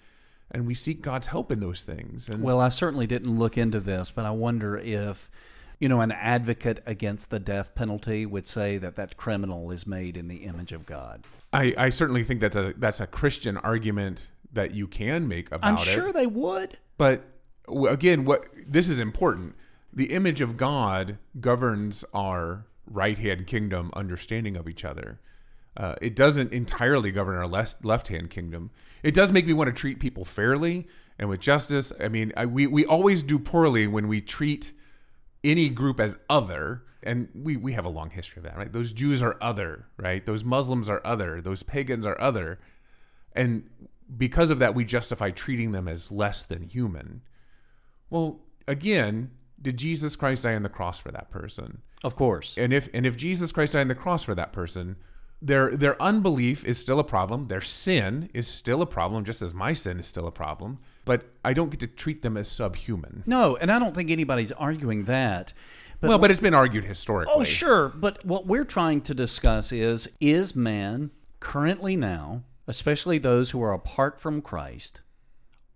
and we seek God's help in those things. And well, I certainly didn't look into this, but I wonder if you know, an advocate against the death penalty would say that that criminal is made in the image of God. I, I certainly think that's a that's a Christian argument that you can make about it. I'm it. sure they would. But again, what this is important. The image of God governs our right hand kingdom understanding of each other. Uh, it doesn't entirely govern our left left hand kingdom. It does make me want to treat people fairly and with justice. I mean, I, we we always do poorly when we treat any group as other and we we have a long history of that right those jews are other right those muslims are other those pagans are other and because of that we justify treating them as less than human. Well again did jesus christ die on the cross for that person? Of course. And if and if jesus christ died on the cross for that person their their unbelief is still a problem. Their sin is still a problem just as my sin is still a problem. But i don't get to treat them as subhuman. No and i don't think anybody's arguing that. But well but it's been argued historically. Oh sure. But what we're trying to discuss is is man currently now especially those who are apart from christ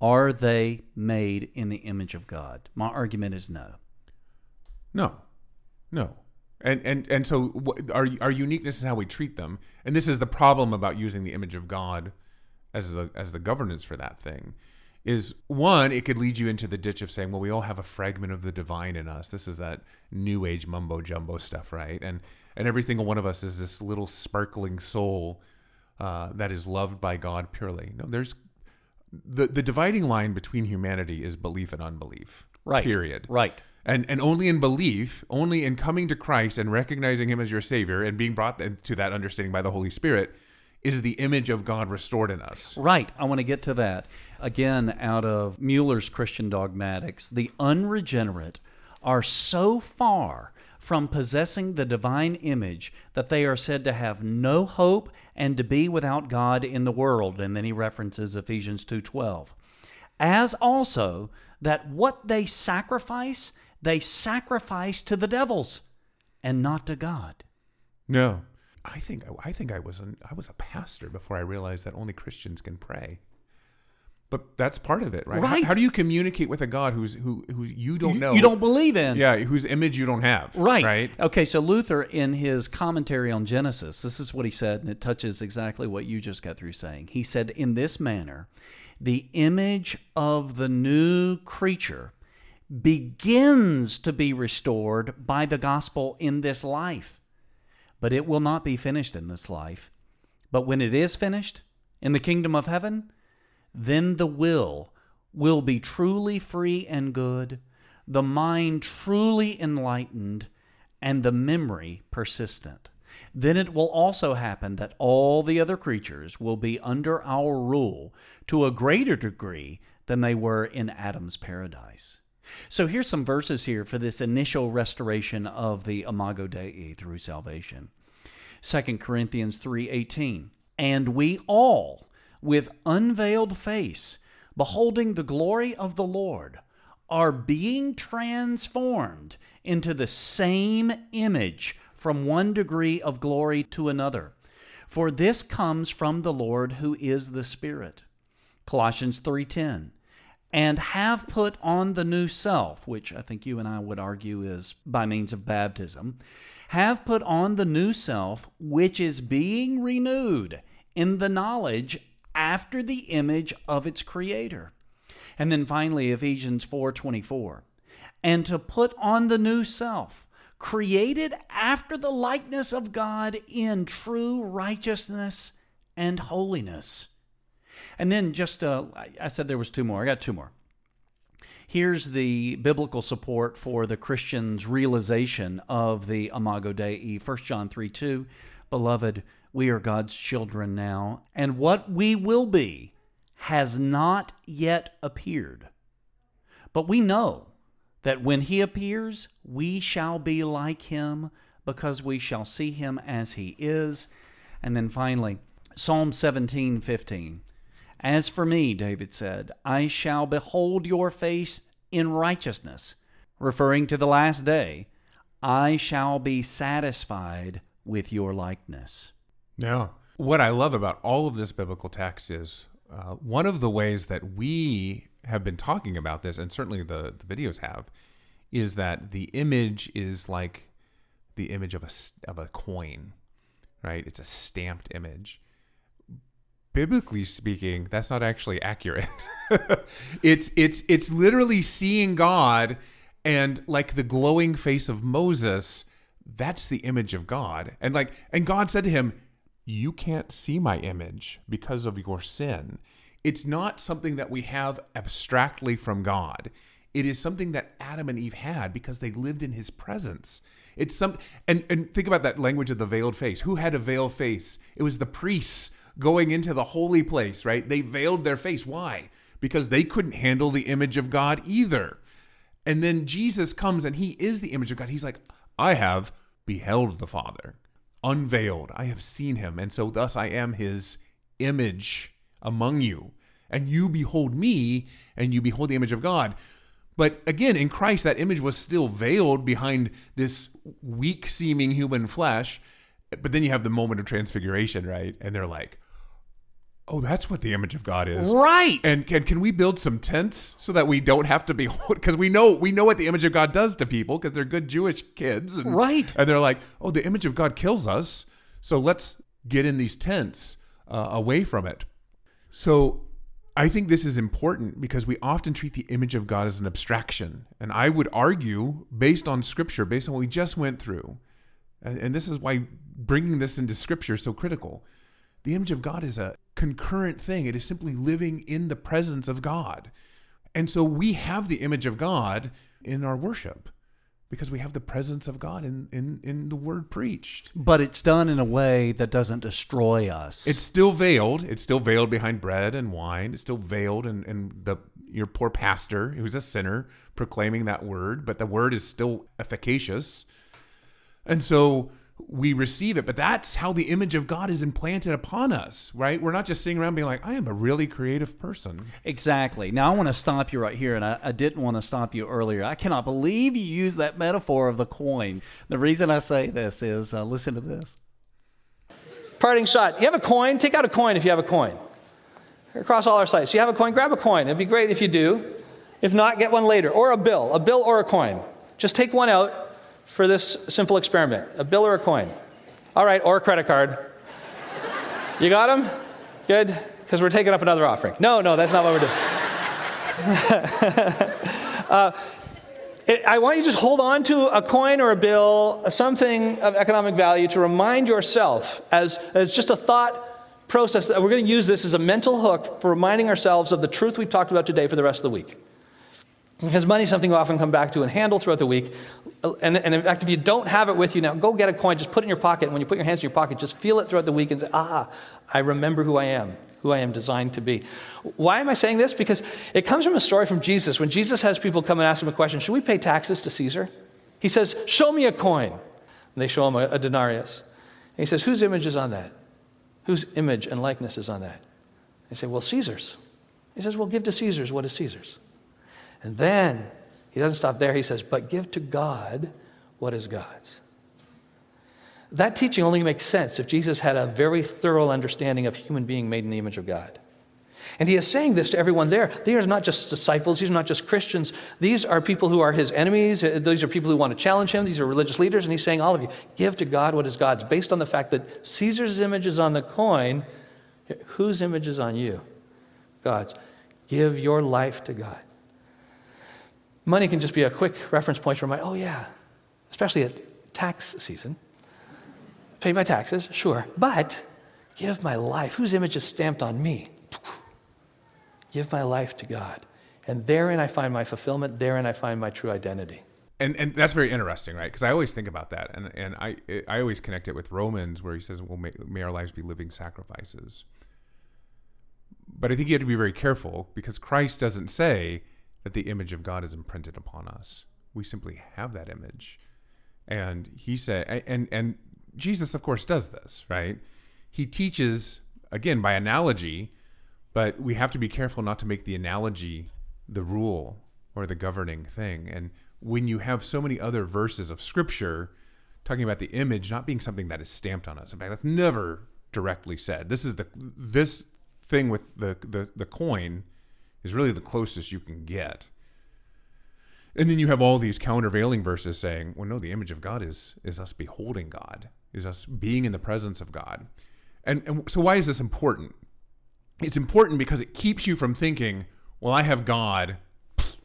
are they made in the image of god? My argument is no. No. No. And and and so our our uniqueness is how we treat them. And this is the problem about using the image of god as the as the governance for that thing is one it could lead you into the ditch of saying well we all have a fragment of the divine in us. This is that new age mumbo jumbo stuff right? And and every single one of us is this little sparkling soul uh, that is loved by god purely no there's the the dividing line between humanity is belief and unbelief right period right and and only in belief, only in coming to Christ and recognizing Him as your Savior and being brought to that understanding by the Holy Spirit, is the image of God restored in us. Right. I want to get to that again. Out of Mueller's Christian dogmatics, the unregenerate are so far from possessing the divine image that they are said to have no hope and to be without God in the world. And then he references Ephesians two twelve, as also that what they sacrifice they sacrifice to the devils and not to God. No. I think I think I was an, I was a pastor before I realized that only Christians can pray. But that's part of it, right? Right. How, how do you communicate with a God who's who who you don't know? you don't believe in. Yeah, whose image you don't have. Right. Right. Okay, so Luther, in his commentary on Genesis, this is what he said, and it touches exactly what you just got through saying. He said, In this manner, the image of the new creature begins to be restored by the gospel in this life. But it will not be finished in this life. But when it is finished in the kingdom of heaven, then the will will be truly free and good, the mind truly enlightened, and the memory persistent. Then it will also happen that all the other creatures will be under our rule to a greater degree than they were in Adam's paradise. So here's some verses here for this initial restoration of the Imago Dei through salvation. 2 Corinthians 3:18 And we all with unveiled face beholding the glory of the Lord are being transformed into the same image from one degree of glory to another. For this comes from the Lord who is the Spirit. Colossians 3:10 and have put on the new self, which I think you and I would argue is by means of baptism, have put on the new self, which is being renewed in the knowledge after the image of its creator. And then finally Ephesians 4:24. And to put on the new self, created after the likeness of God in true righteousness and holiness. And then just, uh, I said there was two more. I got two more. Here's the biblical support for the Christian's realization of the Imago Dei. 1 John 3 2. Beloved, we are God's children now, and what we will be has not yet appeared. But we know that when he appears, we shall be like him because we shall see him as he is. And then finally, Psalm 17 15. As for me, David said, I shall behold your face in righteousness. Referring to the last day, I shall be satisfied with your likeness. Yeah. What I love about all of this biblical text is uh, one of the ways that we have been talking about this, and certainly the, the videos have, is that the image is like the image of a, of a coin, right? It's a stamped image. Biblically speaking, that's not actually accurate. [laughs] it's it's it's literally seeing God and like the glowing face of Moses, that's the image of God. And like and God said to him, "You can't see my image because of your sin." It's not something that we have abstractly from God. It is something that Adam and Eve had because they lived in his presence. It's some and and think about that language of the veiled face. Who had a veiled face? It was the priests going into the holy place, right? They veiled their face. Why? Because they couldn't handle the image of God either. And then Jesus comes and he is the image of God. He's like, I have beheld the Father, unveiled. I have seen him. And so thus I am his image among you. And you behold me and you behold the image of God. But again, in Christ, that image was still veiled behind this weak seeming human flesh. But then you have the moment of transfiguration, right? And they're like, oh, that's what the image of God is. Right. And can, can we build some tents so that we don't have to be [laughs] Because we know we know what the image of God does to people because they're good Jewish kids. And, Right. And they're like, oh, the image of God kills us. So let's get in these tents uh, away from it. So I think this is important because we often treat the image of God as an abstraction. And I would argue, based on scripture, based on what we just went through, and, and this is why bringing this into scripture is so critical. The image of God is a concurrent thing, it is simply living in the presence of God. And so we have the image of God in our worship because we have the presence of God in, in, in the word preached. But it's done in a way that doesn't destroy us. It's still veiled. It's still veiled behind bread and wine. It's still veiled in, in the your poor pastor who's a sinner proclaiming that word, but the word is still efficacious. And so we receive it, but that's how the image of God is implanted upon us, right? We're not just sitting around being like, I am a really creative person. Exactly. Now, I want to stop you right here, and I, I didn't want to stop you earlier. I cannot believe you used that metaphor of the coin. The reason I say this is uh, listen to this. Parting shot. You have a coin? Take out a coin if you have a coin. across all our sites. You have a coin, grab a coin. It'd be great if you do. If not, get one later. Or a bill, a bill or a coin. Just take one out for this simple experiment a bill or a coin. All right, or a credit card. You got them? Good? Because we're taking up another offering. No, no, that's not what we're doing. [laughs] uh, it, I want you to just hold on to a coin or a bill, something of economic value, to remind yourself as, as just a thought process that we're going to use this as a mental hook for reminding ourselves of the truth we've talked about today for the rest of the week. Because money is something we often come back to and handle throughout the week. And, and, in fact, if you don't have it with you now, go get a coin, just put it in your pocket. And when you put your hands in your pocket, just feel it throughout the week and say, ah, I remember who I am, who I am designed to be. Why am I saying this? Because it comes from a story from Jesus. When Jesus has people come and ask him a question, should we pay taxes to Caesar? He says, show me a coin. And they show him a, a denarius. And he says, whose image is on that? Whose image and likeness is on that? They say, well, Caesar's. He says, well, give to Caesar's what is Caesar's. And then he doesn't stop there. He says, But give to God what is God's. That teaching only makes sense if Jesus had a very thorough understanding of human being made in the image of God. And he is saying this to everyone there. These are not just disciples, these are not just Christians. These are people who are his enemies. These are people who want to challenge him. These are religious leaders. And he's saying, All of you, give to God what is God's. Based on the fact that Caesar's image is on the coin, whose image is on you? God's. Give your life to God. Money can just be a quick reference point to remind, oh, yeah, especially at tax season. Pay my taxes, sure, but give my life. Whose image is stamped on me? Give my life to God. And therein I find my fulfillment, therein I find my true identity. And, and that's very interesting, right? Because I always think about that, and, and I, I always connect it with Romans, where he says, well, may, may our lives be living sacrifices. But I think you have to be very careful because Christ doesn't say, that the image of God is imprinted upon us. We simply have that image. And he said, and, and Jesus, of course, does this, right? He teaches, again, by analogy, but we have to be careful not to make the analogy the rule or the governing thing. And when you have so many other verses of scripture talking about the image not being something that is stamped on us, in fact, that's never directly said. This is the this thing with the the, the coin is really the closest you can get. And then you have all these countervailing verses saying, well, no, the image of God is is us beholding God, is us being in the presence of God. And, and so why is this important? It's important because it keeps you from thinking, well, I have God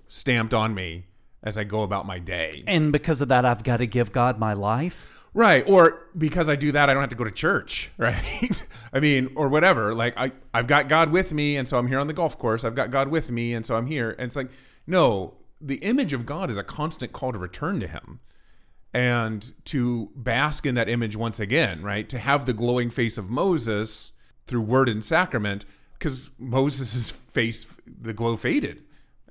stamped on me as I go about my day. And because of that, I've got to give God my life. Right. Or because I do that, I don't have to go to church, [laughs] right? I mean, or whatever. Like I, I've got God with me, and so I'm here on the golf course. I've got God with me, and so I'm here. And it's like, no, the image of God is a constant call to return to him and to bask in that image once again, right? To have the glowing face of Moses through word and sacrament, because Moses' face, the glow faded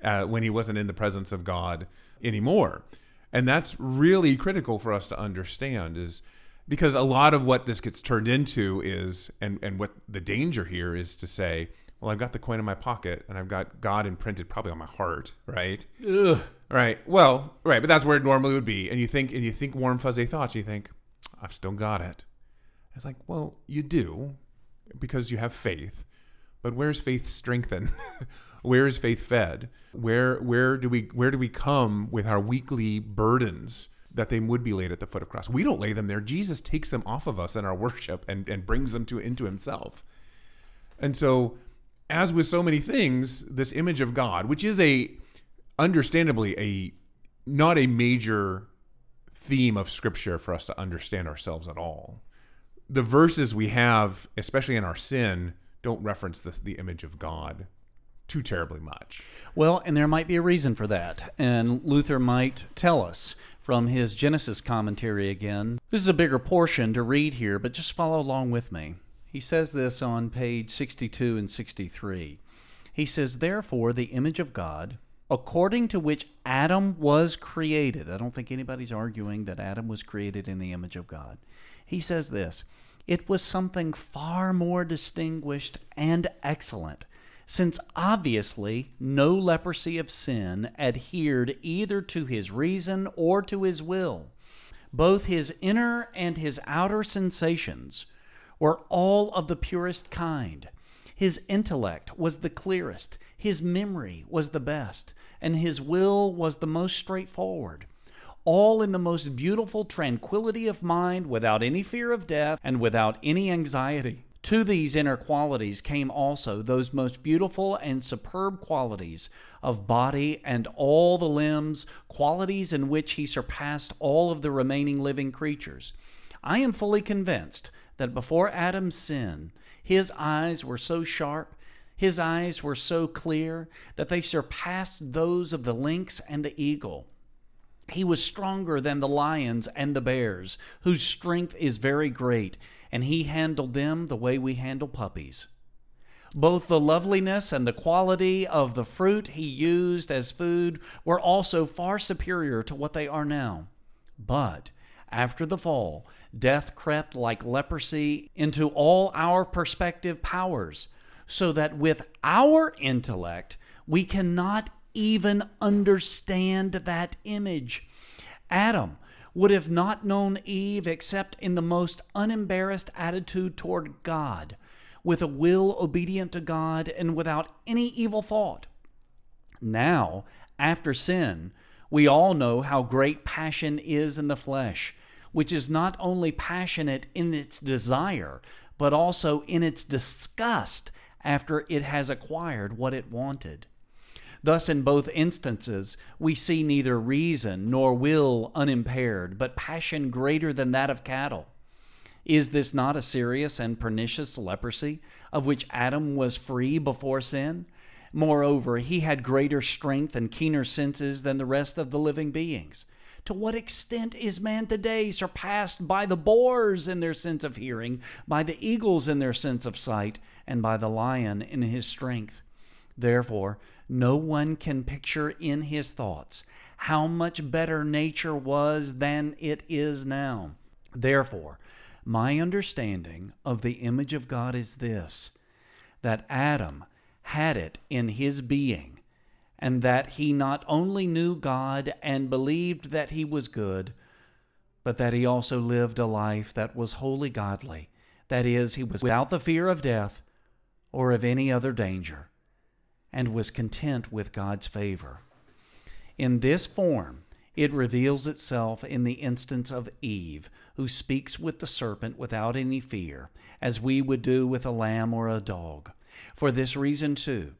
uh, when he wasn't in the presence of God anymore and that's really critical for us to understand is because a lot of what this gets turned into is and and what the danger here is to say well i've got the coin in my pocket and i've got god imprinted probably on my heart right? Ugh. right. Well right but that's where it normally would be. And you think and you think warm fuzzy thoughts you think i've still got it. It's like well you do because you have faith but where's faith strengthened [laughs] where is faith fed? Where where do we where do we come with our weekly burdens that they would be laid at the foot of cross? We don't lay them there. Jesus takes them off of us in our worship and, and brings them to into himself. And so as with so many things, this image of God, which is a understandably a not a major theme of scripture for us to understand ourselves at all. The verses we have, especially in our sin, don't reference this, the image of God too terribly much. Well, and there might be a reason for that. And Luther might tell us from his Genesis commentary again. This is a bigger portion to read here, but just follow along with me. He says this on page 62 and 63. He says, Therefore, the image of God, according to which Adam was created, I don't think anybody's arguing that Adam was created in the image of God. He says this it was something far more distinguished and excellent since obviously no leprosy of sin adhered either to his reason or to his will. Both his inner and his outer sensations were all of the purest kind. His intellect was the clearest, his memory was the best, and his will was the most straightforward. All in the most beautiful tranquility of mind, without any fear of death, and without any anxiety. To these inner qualities came also those most beautiful and superb qualities of body and all the limbs, qualities in which he surpassed all of the remaining living creatures. I am fully convinced that before Adam's sin, his eyes were so sharp, his eyes were so clear, that they surpassed those of the lynx and the eagle. He was stronger than the lions and the bears, whose strength is very great, and he handled them the way we handle puppies. Both the loveliness and the quality of the fruit he used as food were also far superior to what they are now. But after the fall, death crept like leprosy into all our perspective powers, so that with our intellect, we cannot even understand that image. Adam would have not known Eve except in the most unembarrassed attitude toward God, with a will obedient to God and without any evil thought. Now, after sin, we all know how great passion is in the flesh, which is not only passionate in its desire, but also in its disgust after it has acquired what it wanted. Thus, in both instances, we see neither reason nor will unimpaired, but passion greater than that of cattle. Is this not a serious and pernicious leprosy, of which Adam was free before sin? Moreover, he had greater strength and keener senses than the rest of the living beings. To what extent is man today surpassed by the boars in their sense of hearing, by the eagles in their sense of sight, and by the lion in his strength? Therefore, no one can picture in his thoughts how much better nature was than it is now. Therefore, my understanding of the image of God is this that Adam had it in his being, and that he not only knew God and believed that he was good, but that he also lived a life that was wholly godly. That is, he was without the fear of death or of any other danger and was content with God's favor. In this form, it reveals itself in the instance of Eve, who speaks with the serpent without any fear, as we would do with a lamb or a dog. For this reason, too,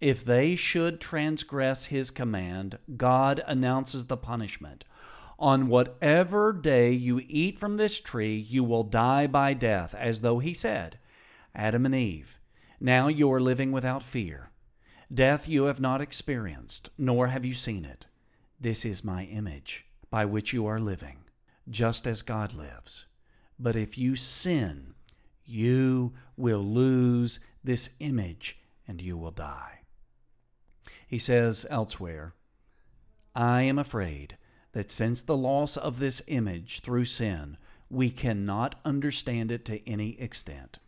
if they should transgress his command, God announces the punishment. On whatever day you eat from this tree, you will die by death, as though he said, Adam and Eve, now you are living without fear. Death you have not experienced, nor have you seen it. This is my image, by which you are living, just as God lives. But if you sin, you will lose this image and you will die. He says elsewhere, I am afraid that since the loss of this image through sin, we cannot understand it to any extent.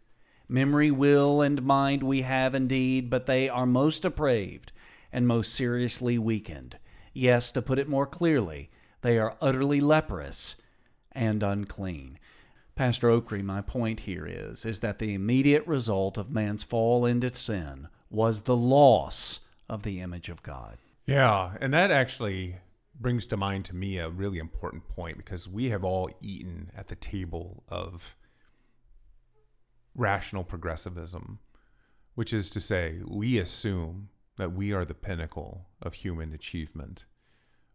Memory, will, and mind we have indeed, but they are most depraved and most seriously weakened. Yes, to put it more clearly, they are utterly leprous and unclean. Pastor Ockree, my point here is, is that the immediate result of man's fall into sin was the loss of the image of God. Yeah, and that actually brings to mind to me a really important point because we have all eaten at the table of rational progressivism, which is to say, we assume that we are the pinnacle of human achievement,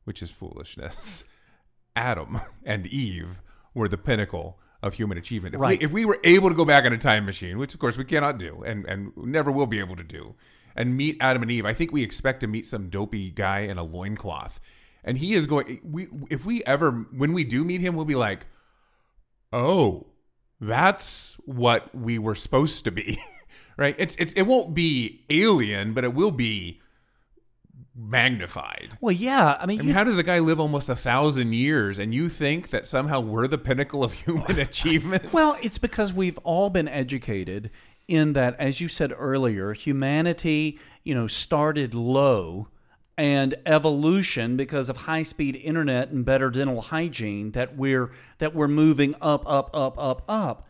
which is foolishness. [laughs] Adam [laughs] and Eve were the pinnacle of human achievement. If, Right. we, if we were able to go back in a time machine, which of course we cannot do and, and never will be able to do, and meet Adam and Eve, I think we expect to meet some dopey guy in a loincloth. And he is going, we, if we ever, when we do meet him, we'll be like, oh, that's what we were supposed to be, [laughs] right? It's it's it won't be alien, but it will be magnified. Well, yeah, I mean, I mean, how does a guy live almost a thousand years and you think that somehow we're the pinnacle of [laughs] human achievement? Well, it's because we've all been educated in that, as you said earlier, humanity, you know, started low and evolution because of high-speed internet and better dental hygiene that we're that we're moving up up up up up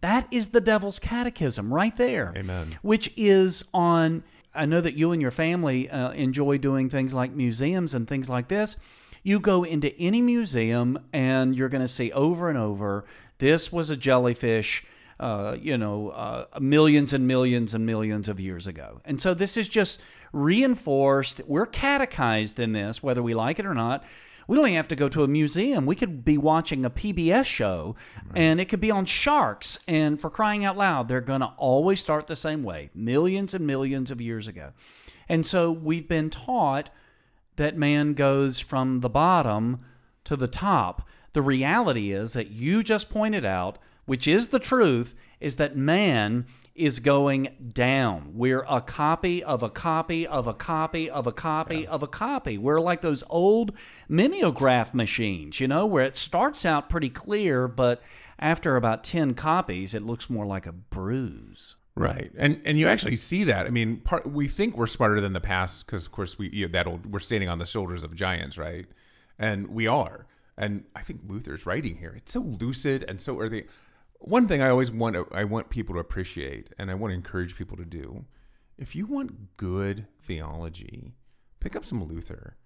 That is the devil's catechism right there. Amen. Which is on, I know that you and your family uh, enjoy doing things like museums and things like this. You go into any museum and you're going to see over and over this was a jellyfish. Uh, you know, uh, millions and millions and millions of years ago. And so this is just reinforced. We're catechized in this, whether we like it or not. We don't even have to go to a museum. We could be watching a PBS show and it could be on sharks. And for crying out loud, they're going to always start the same way millions and millions of years ago. And so we've been taught that man goes from the bottom to the top. The reality is that you just pointed out, which is the truth, is that man is going down. We're a copy of a copy of a copy of a copy of a copy. We're like those old mimeograph machines, you know, where it starts out pretty clear, but after about 10 copies, it looks more like a bruise. Right, and and you actually see that. I mean, part, we think we're smarter than the past because, of course, we you know, that old, we're standing on the shoulders of giants, right? And we are. And I think Luther's writing here. It's so lucid and so earthy. One thing I always want I want people to appreciate, and I want to encourage people to do, if you want good theology, pick up some Luther.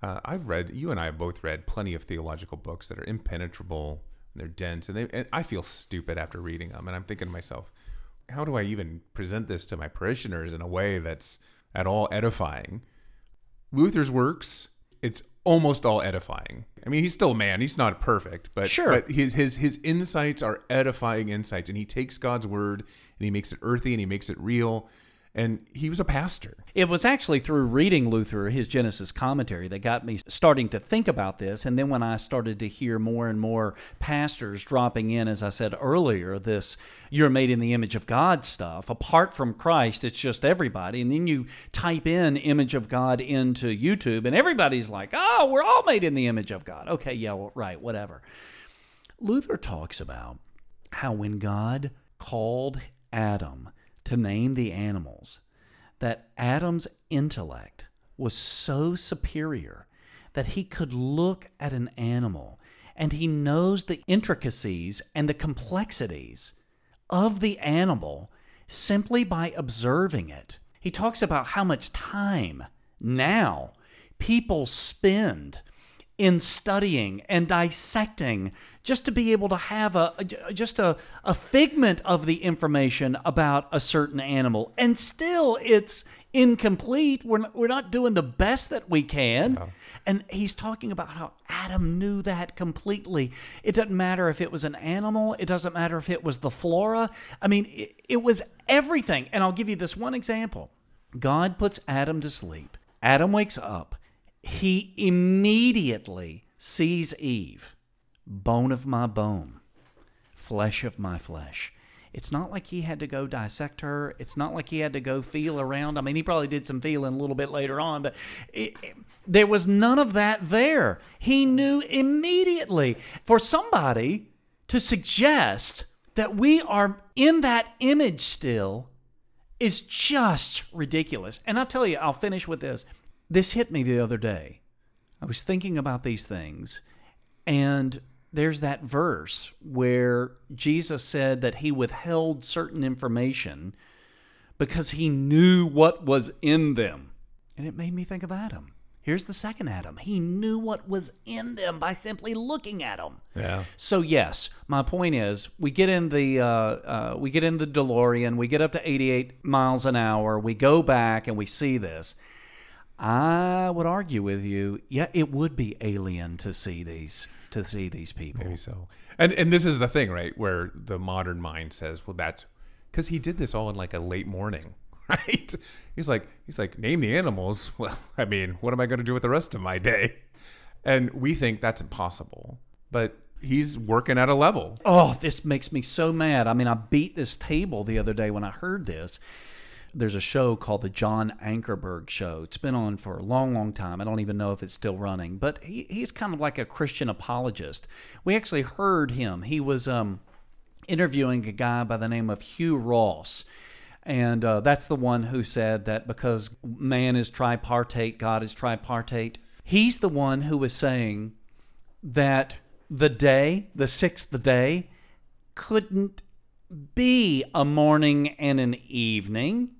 Uh, I've read, you and I have both read plenty of theological books that are impenetrable, and they're dense, and, they, and I feel stupid after reading them. And I'm thinking to myself, how do I even present this to my parishioners in a way that's at all edifying? Luther's works, it's almost all edifying. I mean, he's still a man; he's not perfect, but Sure. But his his his insights are edifying insights, and he takes God's word and he makes it earthy and he makes it real. And he was a pastor. It was actually through reading Luther, his Genesis commentary, that got me starting to think about this. And then when I started to hear more and more pastors dropping in, as I said earlier, this you're made in the image of God stuff, apart from Christ, it's just everybody. And then you type in image of God into YouTube, and everybody's like, oh, we're all made in the image of God. Okay, yeah, well, right, whatever. Luther talks about how when God called Adam to name the animals, that Adam's intellect was so superior that he could look at an animal and he knows the intricacies and the complexities of the animal simply by observing it. He talks about how much time now people spend in studying and dissecting just to be able to have a, a- just a, a figment of the information about a certain animal. And still it's incomplete. We're not, we're not doing the best that we can. And he's talking about how adam knew that completely. It doesn't matter if it was an animal. It doesn't matter if it was the flora. I mean it, it was everything. And i'll give you this one example. God puts adam to sleep. Adam wakes up he immediately sees Eve, bone of my bone, flesh of my flesh. It's not like he had to go dissect her. It's not like he had to go feel around. I mean, he probably did some feeling a little bit later on, but it, it- there was none of that there. He knew immediately. For somebody to suggest that we are in that image still is just ridiculous. And I'll tell you, I'll finish with this. This hit me the other day. I was thinking about these things, and there's that verse where Jesus said that he withheld certain information because he knew what was in them. And it made me think of Adam. Here's the second Adam. He knew what was in them by simply looking at them. Yeah. So yes, my point is, we get in the uh, uh, we get in the DeLorean, we get up to 88 miles an hour, we go back and we see this. I would argue with you, yeah, it would be alien to see these to see these people. Maybe so. And and this is the thing, right? Where the modern mind says, well, that's because he did this all in like a late morning, [laughs] right? He's like, he's like, name the animals. [laughs] Well, I mean, what am I going to do with the rest of my day? And we think that's impossible, but he's working at a level. Oh, this makes me so mad. I mean, I beat this table the other day when I heard this. There's a show called the John Ankerberg Show. It's been on for a long, long time. I don't even know if it's still running, but he, he's kind of like a Christian apologist. We actually heard him. He was um, interviewing a guy by the name of Hugh Ross. And uh, that's the one who said that because man is tripartite, God is tripartite. He's the one who was saying that the day, the sixth day, couldn't be a morning and an evening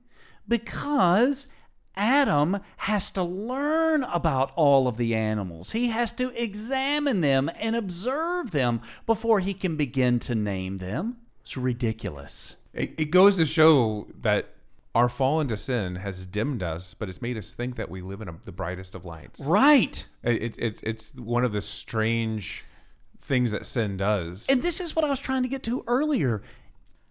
because Adam has to learn about all of the animals. He has to examine them and observe them before he can begin to name them. It's ridiculous. It, it goes to show that our fall into sin has dimmed us, but it's made us think that we live in a, the brightest of lights. Right. It, it, it's it's one of the strange things that sin does. And this is what I was trying to get to earlier.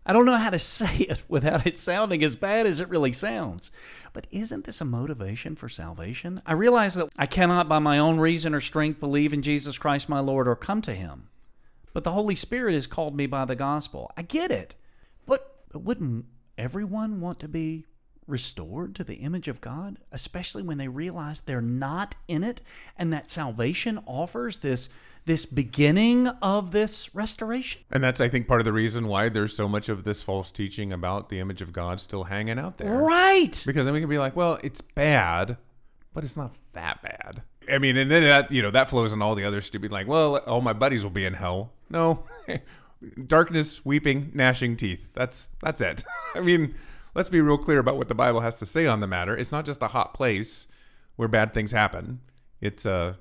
I don't know how to [laughs] say it without it sounding as bad as it really sounds. But isn't this a motivation for salvation? I realize that I cannot, by my own reason or strength, believe in Jesus Christ my Lord or come to him. But the Holy Spirit has called me by the gospel. I get it. But, but wouldn't everyone want to be restored to the image of God, especially when they realize they're not in it and that salvation offers this this beginning of this restoration. And that's, I think, part of the reason why there's so much of this false teaching about the image of God still hanging out there. Right. Because then we can be like, well, it's bad, but it's not that bad. I mean, and then that, you know, that flows in all the other stupid, like, well, all my buddies will be in hell. No. [laughs] Darkness, weeping, gnashing teeth. That's that's it. [laughs] I mean, let's be real clear about what the Bible has to say on the matter. It's not just a hot place where bad things happen. It's a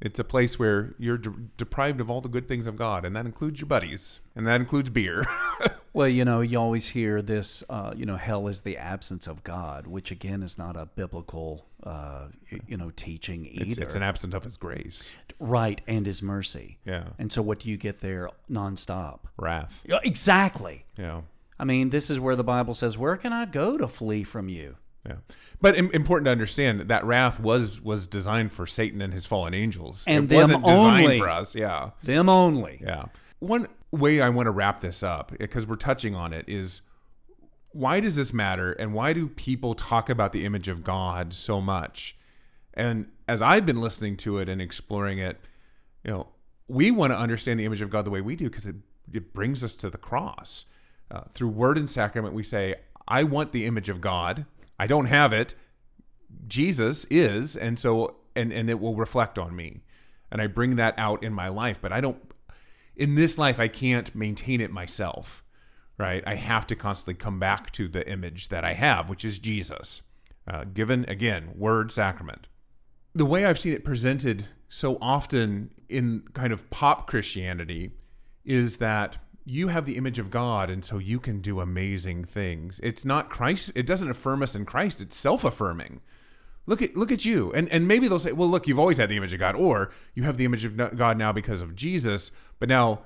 it's a place where you're de- deprived of all the good things of God, and that includes your buddies, and that includes beer. [laughs] well, you know, you always hear this, uh, you know, hell is the absence of God, which again is not a biblical, uh, you know, teaching either. It's, it's, an absence of His grace, right, and His mercy. Yeah. And so, what do you get there nonstop? Wrath. Yeah, exactly. Yeah. I mean, this is where the Bible says, "Where can I go to flee from you?" Yeah, but important to understand that wrath was was designed for Satan and his fallen angels, and it wasn't designed only. for us. Yeah, them only. Yeah. One way I want to wrap this up because we're touching on it is why does this matter, and why do people talk about the image of God so much? And as I've been listening to it and exploring it, you know, we want to understand the image of God the way we do because it it brings us to the cross. Uh, through word and sacrament, we say, "I want the image of God." I don't have it. Jesus is, and so and and it will reflect on me. And I bring that out in my life, but I don't in this life I can't maintain it myself. Right? I have to constantly come back to the image that I have, which is Jesus. Uh, given again, word sacrament. The way I've seen it presented so often in kind of pop Christianity is that you have the image of God, and so you can do amazing things. It's not Christ. It doesn't affirm us in Christ. It's self-affirming. Look at look at you, and and maybe they'll say, well, look, you've always had the image of God, or you have the image of God now because of Jesus, but now.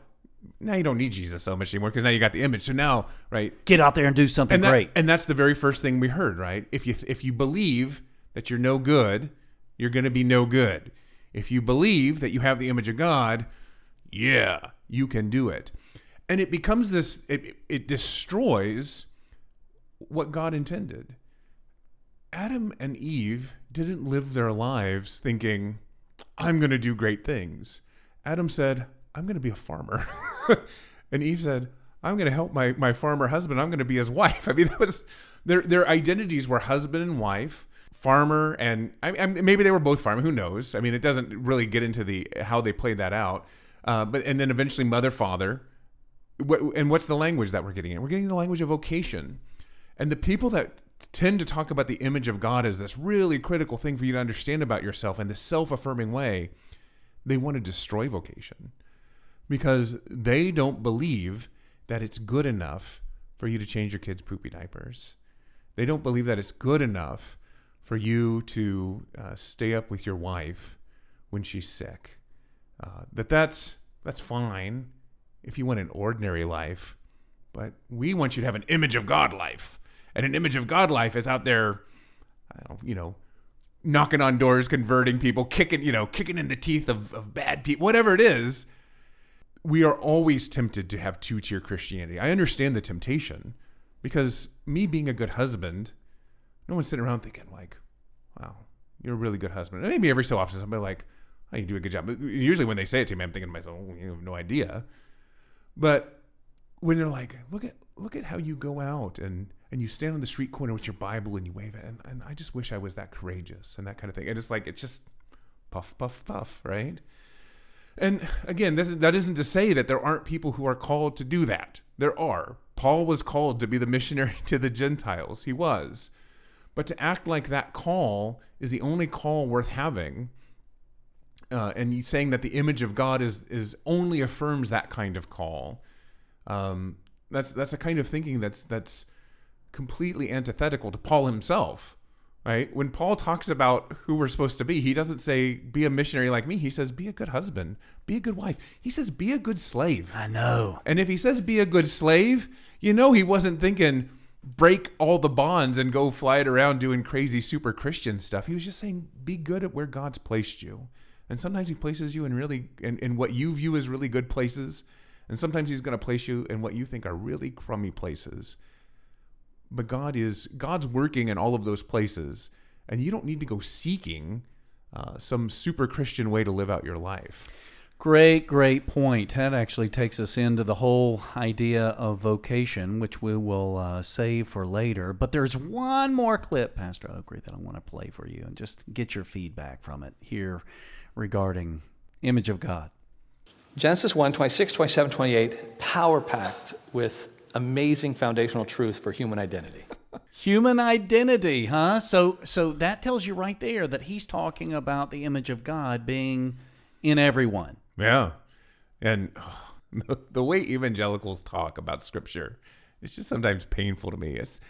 Now you don't need Jesus so much anymore because now you got the image. So now, right? Get out there and do something and that, great. And that's the very first thing we heard, right? If you if you believe that you're no good, you're going to be no good. If you believe that you have the image of God, yeah, you can do it and it becomes this it, it destroys what god intended. Adam and eve didn't live their lives thinking i'm going to do great things. Adam said i'm going to be a farmer. [laughs] And eve said i'm going to help my, my farmer husband. I'm going to be his [laughs] wife. I mean that was their their identities were husband and wife farmer and I, I, maybe they were both farmer who knows? I mean it doesn't really get into the how they played that out. Uh, but and then eventually mother father and what's the language that we're getting in? We're getting the language of vocation. And the people that tend to talk about the image of God as this really critical thing for you to understand about yourself in this self affirming way, they want to destroy vocation because they don't believe that it's good enough for you to change your kids' poopy diapers. They don't believe that it's good enough for you to uh, stay up with your wife when she's sick. Uh, that that's that's fine if you want an ordinary life, but we want you to have an image of God life. And an image of God life is out there, you know, knocking on doors, converting people, kicking, you know, kicking in the teeth of, of bad people, whatever it is. We are always tempted to have two tier Christianity. I understand the temptation because me being a good husband, no one's sitting around thinking, like, wow, you're a really good husband. And maybe every so often somebody like, oh, you do a good job. But usually when they say it to me, I'm thinking to myself, oh, you have no idea. But when you're like, look at look at how you go out and and you stand on the street corner with your Bible and you wave it, and, and I just wish I was that courageous and that kind of thing. And it's like it's just puff, puff, puff, right? And again, this, that isn't to say that there aren't people who are called to do that. There are. Paul was called to be the missionary [laughs] to the Gentiles. He was. But to act like that call is the only call worth having, uh, and he's saying that the image of God is is only affirms that kind of call. Um, that's that's a kind of thinking that's that's completely antithetical to Paul himself, right? When Paul talks about who we're supposed to be, he doesn't say be a missionary like me. He says be a good husband, be a good wife. He says be a good slave. I know. And if he says be a good slave, you know he wasn't thinking break all the bonds and go fly it around doing crazy super Christian stuff. He was just saying be good at where God's placed you. And sometimes he places you in really in, in what you view as really good places. And sometimes he's going to place you in what you think are really crummy places. But God is God's working in all of those places, and you don't need to go seeking uh, some super Christian way to live out your life. Great, great point. That actually takes us into the whole idea of vocation, which we will uh, save for later. But there's one more clip, Pastor Ockree, that I want to play for you and just get your feedback from it here regarding image of God. Genesis 1 26, 27, 28, power packed with amazing foundational truth for human identity. Human identity, huh? So so that tells you right there that he's talking about the image of God being in everyone. Yeah. And oh, [laughs] the way evangelicals talk about scripture, it's just sometimes painful to me. It's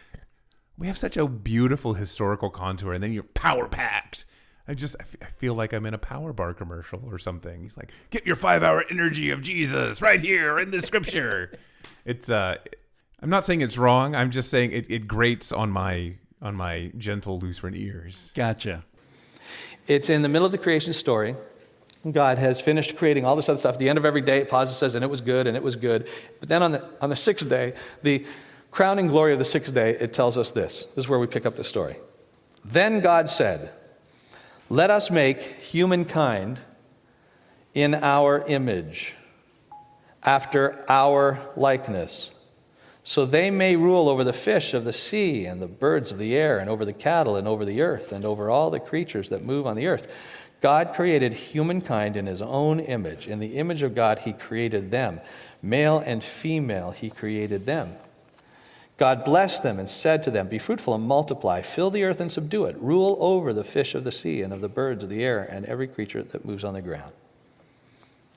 we have such a beautiful historical contour and then you're power packed I just I feel like I'm in a power bar commercial or something. He's like, "Get your 5-hour energy of Jesus right here in the scripture." [laughs] it's uh I'm not saying it's wrong. I'm just saying it, it grates on my on my gentle Lutheran ears. Gotcha. It's in the middle of the creation story. God has finished creating all this other stuff. At the end of every day, it pauses, and says, and it was good, and it was good. But then on the, on the sixth day, the crowning glory of the sixth day, it tells us this. This is where we pick up the story. Then God said, let us make humankind in our image, after our likeness, so they may rule over the fish of the sea and the birds of the air, and over the cattle, and over the earth, and over all the creatures that move on the earth. God created humankind in his own image. In the image of God, he created them. Male and female, he created them. God blessed them and said to them, Be fruitful and multiply, fill the earth and subdue it, rule over the fish of the sea and of the birds of the air and every creature that moves on the ground.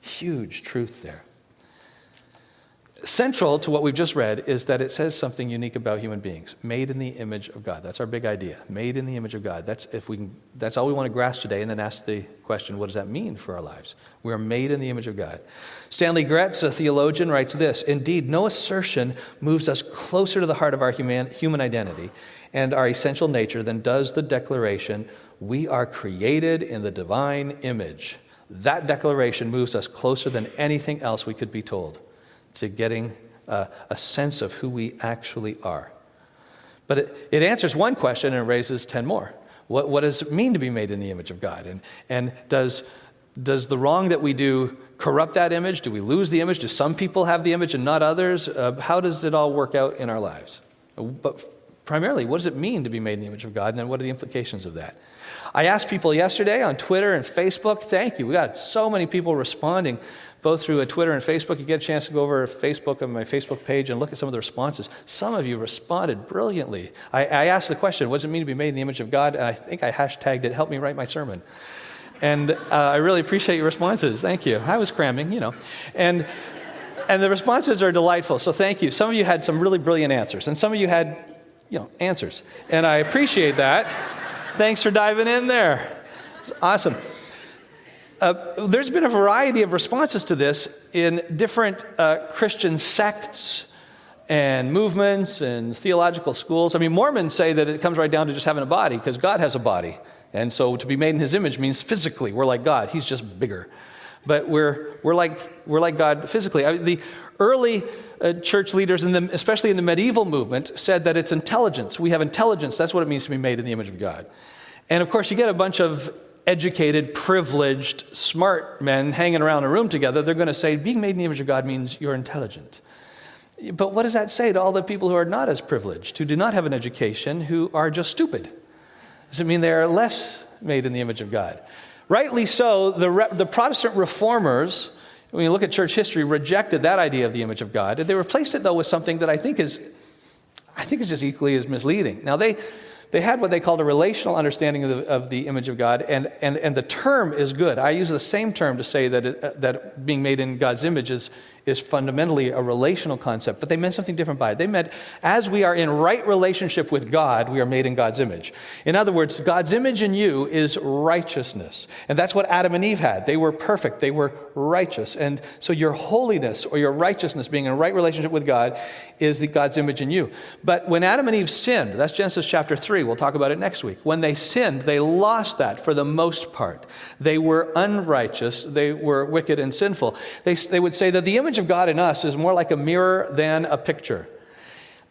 Huge truth there. Central to what we've just read is that it says something unique about human beings, made in the image of God. That's our big idea, made in the image of God. That's if we can, that's all we want to grasp today, and then ask the question, what does that mean for our lives? We are made in the image of God. Stanley Grenz, a theologian, writes this: Indeed, no assertion moves us closer to the heart of our human, human identity and our essential nature than does the declaration, "We are created in the divine image." That declaration moves us closer than anything else we could be told to getting a, a sense of who we actually are. But it, it answers one question and raises 10 more. What, what does it mean to be made in the image of God? And, and does, does the wrong that we do corrupt that image? Do we lose the image? Do some people have the image and not others? Uh, how does it all work out in our lives? But primarily, what does it mean to be made in the image of God? And then what are the implications of that? I asked people yesterday on Twitter and Facebook. Thank you. We got so many people responding both through Twitter and Facebook. You get a chance to go over Facebook on my Facebook page and look at some of the responses. Some of you responded brilliantly. I, I asked the question, what does it mean to be made in the image of God? And I think I hashtagged it, help me write my sermon. And uh, I really appreciate your responses. Thank you. I was cramming, you know. And, and the responses are delightful, so thank you. Some of you had some really brilliant answers, and some of you had, you know, answers. And I appreciate that. Thanks for diving in there. It's awesome. Uh, there's been a variety of responses to this in different uh, Christian sects and movements and theological schools. I mean, Mormons say that it comes right down to just having a body because God has a body. And so to be made in his image means physically we're like God, he's just bigger. But we're, we're, like, we're like God physically. I mean, the early uh, church leaders, in the, especially in the medieval movement, said that it's intelligence. We have intelligence. That's what it means to be made in the image of God. And of course, you get a bunch of educated, privileged, smart men hanging around a room together, they're going to say, being made in the image of God means you're intelligent. But what does that say to all the people who are not as privileged, who do not have an education, who are just stupid? Does it mean they are less made in the image of God? Rightly so, the, the Protestant reformers when you look at church history, rejected that idea of the image of God. They replaced it, though, with something that I think is, I think is just equally as misleading. Now, they, they had what they called a relational understanding of the, of the image of God, and, and, and the term is good. I use the same term to say that, it, uh, that being made in God's image is, is fundamentally a relational concept, but they meant something different by it. They meant as we are in right relationship with God, we are made in God's image. In other words, God's image in you is righteousness. And that's what Adam and Eve had. They were perfect, they were righteous. And so your holiness or your righteousness, being in right relationship with God, is the God's image in you. But when Adam and Eve sinned, that's Genesis chapter 3, we'll talk about it next week. When they sinned, they lost that for the most part. They were unrighteous, they were wicked and sinful. They, they would say that the image image of God in us is more like a mirror than a picture.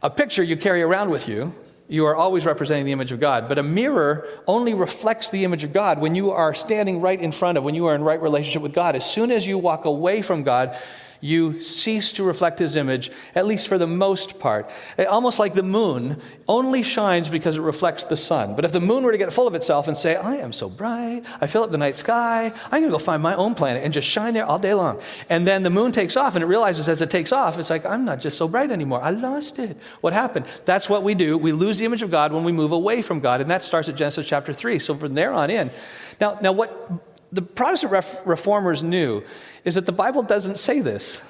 A picture you carry around with you, you are always representing the image of God. But a mirror only reflects the image of God when you are standing right in front of, when you are in right relationship with God. As soon as you walk away from God, you cease to reflect his image, at least for the most part. Eh, almost like the moon only shines because it reflects the sun. But if the moon were to get full of itself and say, I am so bright, I fill up the night sky, I'm going to go find my own planet and just shine there all day long. And then the moon takes off and it realizes as it takes off, it's like, I'm not just so bright anymore. I lost it. What happened? That's what we do. We lose the image of God when we move away from God. And that starts at Genesis chapter 3. So from there on in, now, now what the Protestant ref- reformers knew is that the Bible doesn't say this.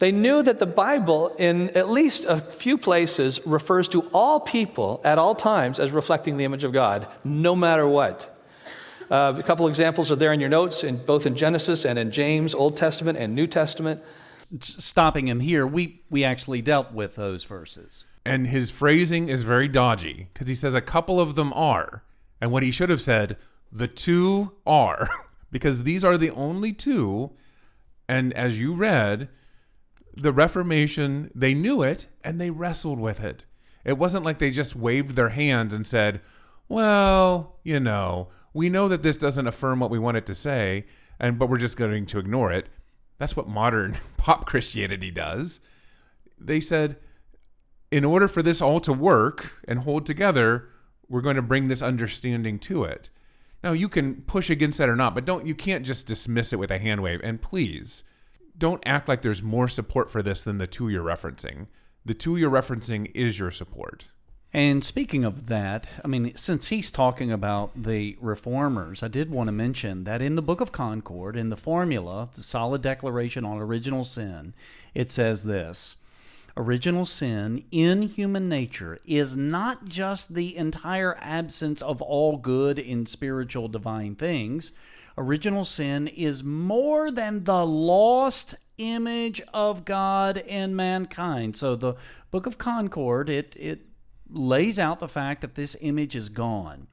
They knew that the Bible, in at least a few places, refers to all people at all times as reflecting the image of God, no matter what. Uh, a couple examples are there in your notes, in, both in Genesis and in James, Old Testament and New Testament. Stopping him here, we, we actually dealt with those verses. And his phrasing is very dodgy because he says a couple of them are. And what he should have said, the two are, [laughs] because these are the only two. And as you read, the Reformation, they knew it and they wrestled with it. It wasn't like they just waved their hands and said, well, you know, we know that this doesn't affirm what we want it to say, and but we're just going to ignore it. That's what modern [laughs] pop Christianity does. They said, in order for this all to work and hold together, we're going to bring this understanding to it. Now you can push against that or not, but don't you can't just dismiss it with a hand wave. And please, don't act like there's more support for this than the two you're referencing. The two you're referencing is your support. And speaking of that, I mean, since he's talking about the reformers, I did want to mention that in the Book of Concord, in the formula, the solid declaration on original sin, it says this Original sin in human nature is not just the entire absence of all good in spiritual divine things. Original sin is more than the lost image of God in mankind. So the Book of Concord, it, it lays out the fact that this image is gone.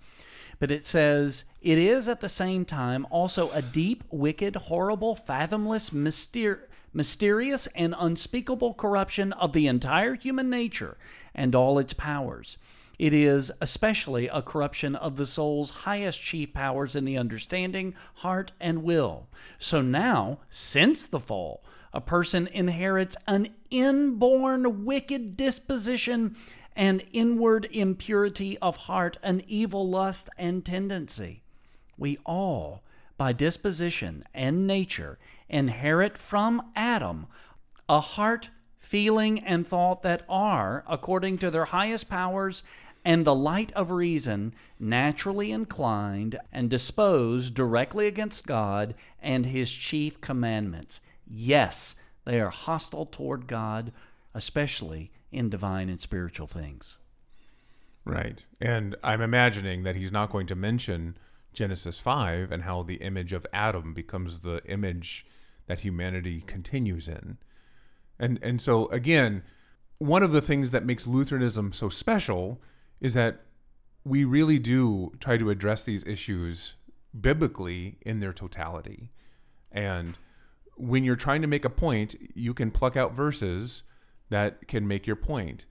But it says, it is at the same time also a deep, wicked, horrible, fathomless, myster- mysterious and unspeakable corruption of the entire human nature and all its powers. It is especially a corruption of the soul's highest chief powers in the understanding, heart, and will. So now, since the fall, a person inherits an inborn wicked disposition and inward impurity of heart, an evil lust and tendency. We all, by disposition and nature, inherit from Adam a heart, feeling, and thought that are, according to their highest powers and the light of reason, naturally inclined and disposed directly against God and His chief commandments. Yes, they are hostile toward God, especially in divine and spiritual things. Right. And I'm imagining that he's not going to mention Genesis 5 and how the image of Adam becomes the image that humanity continues in. And and so again, one of the things that makes Lutheranism so special is that we really do try to address these issues biblically in their totality. And when you're trying to make a point, you can pluck out verses that can make your point.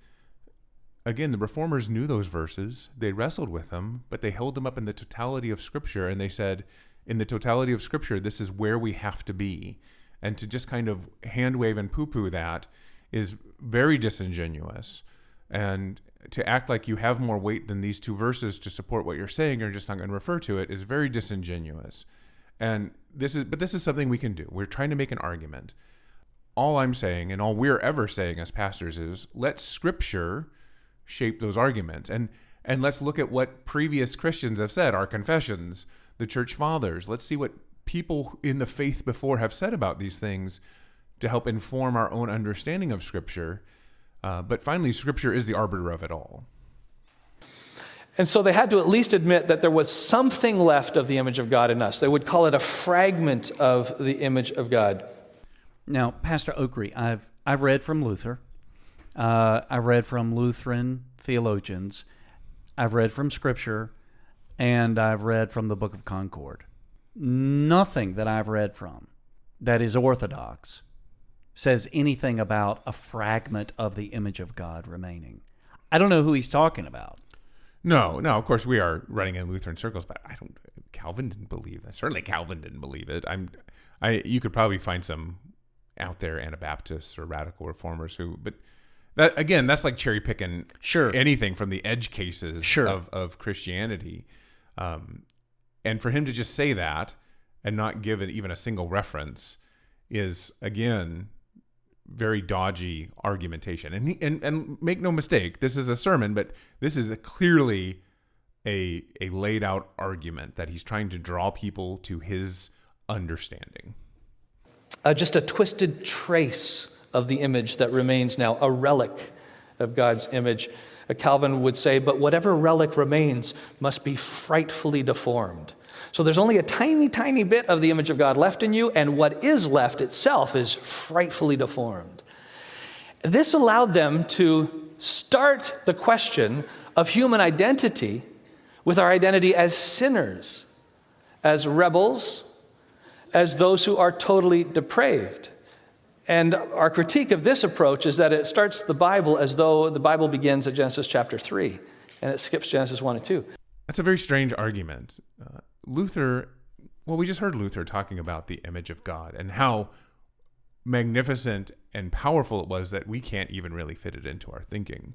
Again, the reformers knew those verses. They wrestled with them, but they held them up in the totality of Scripture and they said, in the totality of Scripture, this is where we have to be. And to just kind of hand wave and poo poo that is very disingenuous. And to act like you have more weight than these two verses to support what you're saying or just not going to refer to it is very disingenuous. And this is, but this is something we can do. We're trying to make an argument. All I'm saying, and all we're ever saying as pastors, is let Scripture shape those arguments, and and let's look at what previous Christians have said, our confessions, the church fathers. Let's see what people in the faith before have said about these things to help inform our own understanding of Scripture. Uh, but finally, Scripture is the arbiter of it all. And so they had to at least admit that there was something left of the image of God in us. They would call it a fragment of the image of God. Now, Pastor Ockree, I've I've read from Luther. Uh, I've read from Lutheran theologians. I've read from Scripture, and I've read from the Book of Concord. Nothing that I've read from that is orthodox says anything about a fragment of the image of God remaining. I don't know who he's talking about. No, no. Of course, we are running in Lutheran circles, but I don't. Calvin didn't believe that. Certainly, Calvin didn't believe it. I'm. I. You could probably find some out there Anabaptists or radical reformers who, but that again, that's like cherry picking. Sure. Anything from the edge cases Sure. of of Christianity, um, and for him to just say that and not give it even a single reference is again very dodgy argumentation. And he, and and make no mistake, this is a sermon, but this is a clearly a a laid out argument that he's trying to draw people to his understanding. Uh, just a twisted trace of the image that remains now, a relic of God's image. Calvin would say, but whatever relic remains must be frightfully deformed. So there's only a tiny, tiny bit of the image of God left in you, and what is left itself is frightfully deformed. This allowed them to start the question of human identity with our identity as sinners, as rebels, as those who are totally depraved. And our critique of this approach is that it starts the Bible as though the Bible begins at Genesis chapter 3 and it skips Genesis 1 and 2. That's a very strange argument. Uh, Luther, well, we just heard Luther talking about the image of God and how magnificent and powerful it was that we can't even really fit it into our thinking.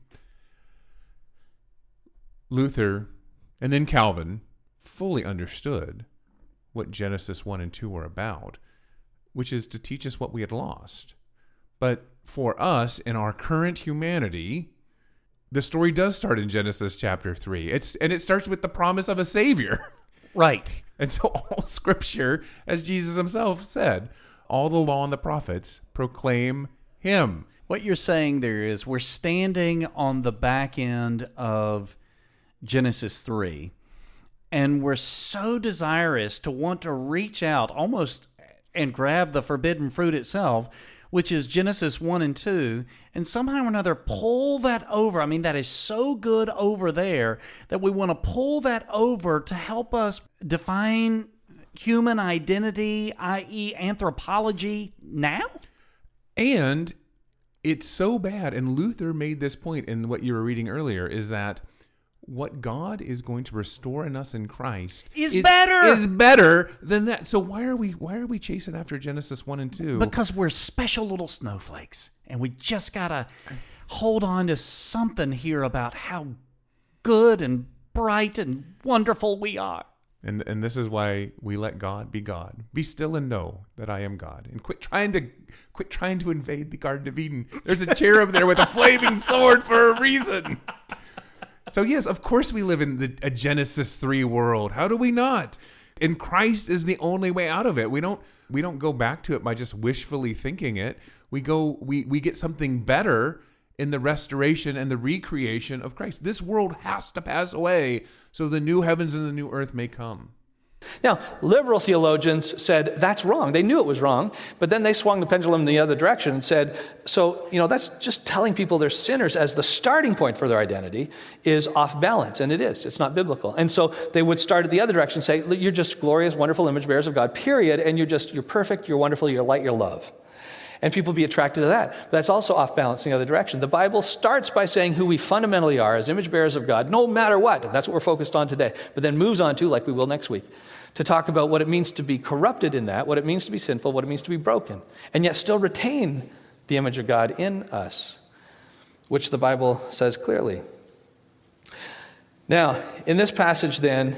Luther and then Calvin fully understood what Genesis 1 and 2 were about, which is to teach us what we had lost. But for us in our current humanity, the story does start in Genesis chapter 3. It's and it starts with the promise of a savior. [laughs] Right. And so [laughs] all scripture, as Jesus himself said, all the law and the prophets proclaim him. What you're saying there is we're standing on the back end of Genesis 3, and we're so desirous to want to reach out almost and grab the forbidden fruit itself, which is Genesis 1 and 2, and somehow or another pull that over. I mean, that is so good over there that we want to pull that over to help us define human identity, i.e., anthropology, now? And it's so bad. And Luther made this point in what you were reading earlier is that what God is going to restore in us in Christ Is better. Is better than that. So why are we why are we chasing after Genesis 1 and 2? Because we're special little snowflakes, and we just gotta hold on to something here about how good and bright and wonderful we are. And and this is why we let God be God. Be still and know that I am God. And quit trying to quit trying to invade the Garden of Eden. There's a cherub there with a flaming sword for a reason. [laughs] So yes, of course we live in the, a Genesis 3 world. How do we not? And Christ is the only way out of it. We don't we don't go back to it by just wishfully thinking it. We go we we get something better in the restoration and the recreation of Christ. This world has to pass away so the new heavens and the new earth may come. Now, liberal theologians said that's wrong. They knew it was wrong, but then they swung the pendulum in the other direction and said, so, you know, that's just telling people they're sinners as the starting point for their identity is off balance, and it is. It's not biblical. And so they would start at the other direction and say, you're just glorious, wonderful image bearers of God, period, and you're just, you're perfect, you're wonderful, you're light, you're love. And people be attracted to that. But that's also off balance in the other direction. The Bible starts by saying who we fundamentally are as image bearers of God, no matter what. And that's what we're focused on today. But then moves on to, like we will next week, to talk about what it means to be corrupted in that, what it means to be sinful, what it means to be broken, and yet still retain the image of God in us, which the Bible says clearly. Now, in this passage, then,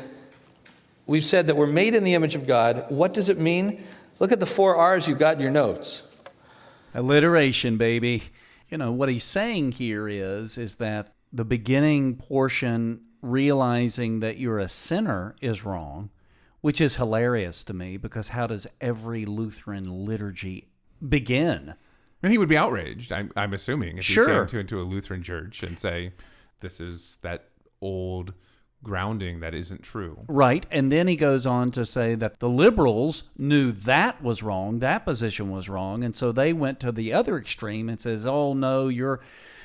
we've said that we're made in the image of God. What does it mean? Look at the four R's you've got in your notes. Alliteration, baby. You know, what he's saying here is is that the beginning portion realizing that you're a sinner is wrong, which is hilarious to me because how does every Lutheran liturgy begin? And he would be outraged, I'm, I'm assuming, if Sure. he came to, into a Lutheran church and say, this is that old grounding that isn't true. Right. And then he goes on to say that the liberals knew that was wrong, that position was wrong, and so they went to the other extreme and says, "Oh no, you're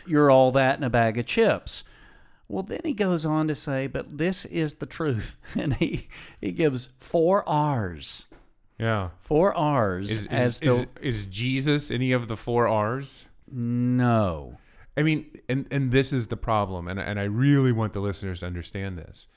you're all that in a bag of chips." Well, then he goes on to say, "But this is the truth." [laughs] And he he gives four R's. Yeah. Four R's Is, is, as to is, is Jesus any of the four R's? no. I mean, and and this is the problem, and and I really want the listeners to understand this.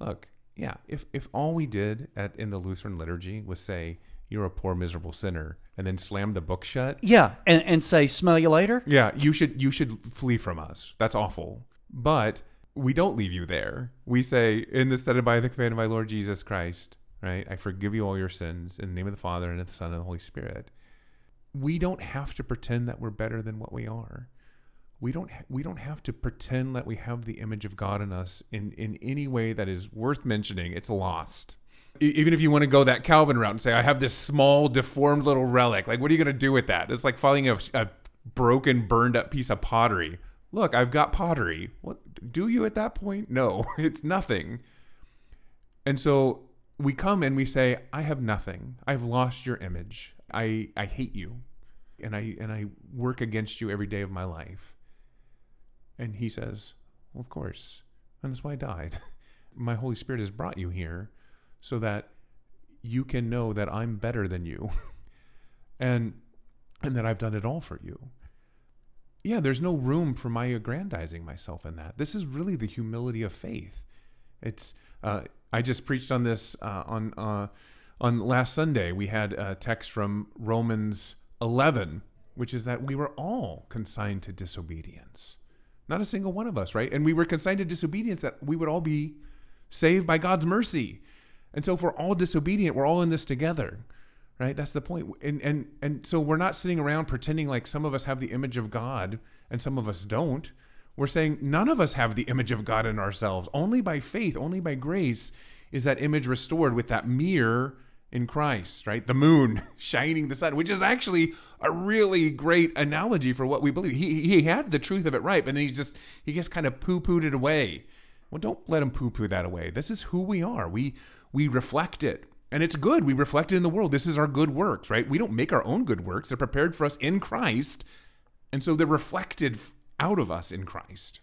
Look, yeah, if if all we did at in the Lutheran liturgy was say you're a poor miserable sinner, and then slam the book shut, Yeah, and and say, "Smell you later." yeah, you should you should flee from us. That's awful. But we don't leave you there. We say, in the stead by the command of my Lord Jesus Christ, right? I forgive you all your sins in the name of the Father and of the Son and the Holy Spirit. We don't have to pretend that we're better than what we are. We don't ha- we don't have to pretend that we have the image of God in us in in any way that is worth mentioning. It's lost. Even if you want to go that Calvin route and say, I have this small, deformed little relic, like, what are you going to do with that? It's like finding a, a broken, burned up piece of pottery. Look, I've got pottery. What do you at that point? No, [laughs] it's nothing. And so we come and we say, I have nothing. I've lost your image. I, I hate you. And I and I work against you every day of my life. And he says, Well, of course. And that's why I died. [laughs] My Holy Spirit has brought you here so that you can know that I'm better than you. [laughs] and and that I've done it all for you. Yeah, there's no room for my aggrandizing myself in that. This is really the humility of faith. It's uh, I just preached on this uh, on uh, on last Sunday. We had a text from Romans 11, which is that we were all consigned to disobedience. Not a single one of us, right? And we were consigned to disobedience that we would all be saved by God's mercy. And so if we're all disobedient, we're all in this together. Right? That's the. And and and so we're not sitting around pretending like some of us have the image of God and some of us don't. We're saying none of us have the image of God in ourselves. Only by faith, only by grace is that image restored with that mirror in Christ, right? The moon [laughs] shining the sun, which is actually a really great analogy for what we believe. He he had the truth of it right, but then he just he just kind of poo-pooed it away. Well, don't let him poo-poo that away. This is who we are. We we reflect it. And it's good. We reflect it in the world. This is our good works, right? We don't make our own good works. They're prepared for us in Christ. And so they're reflected out of us in Christ.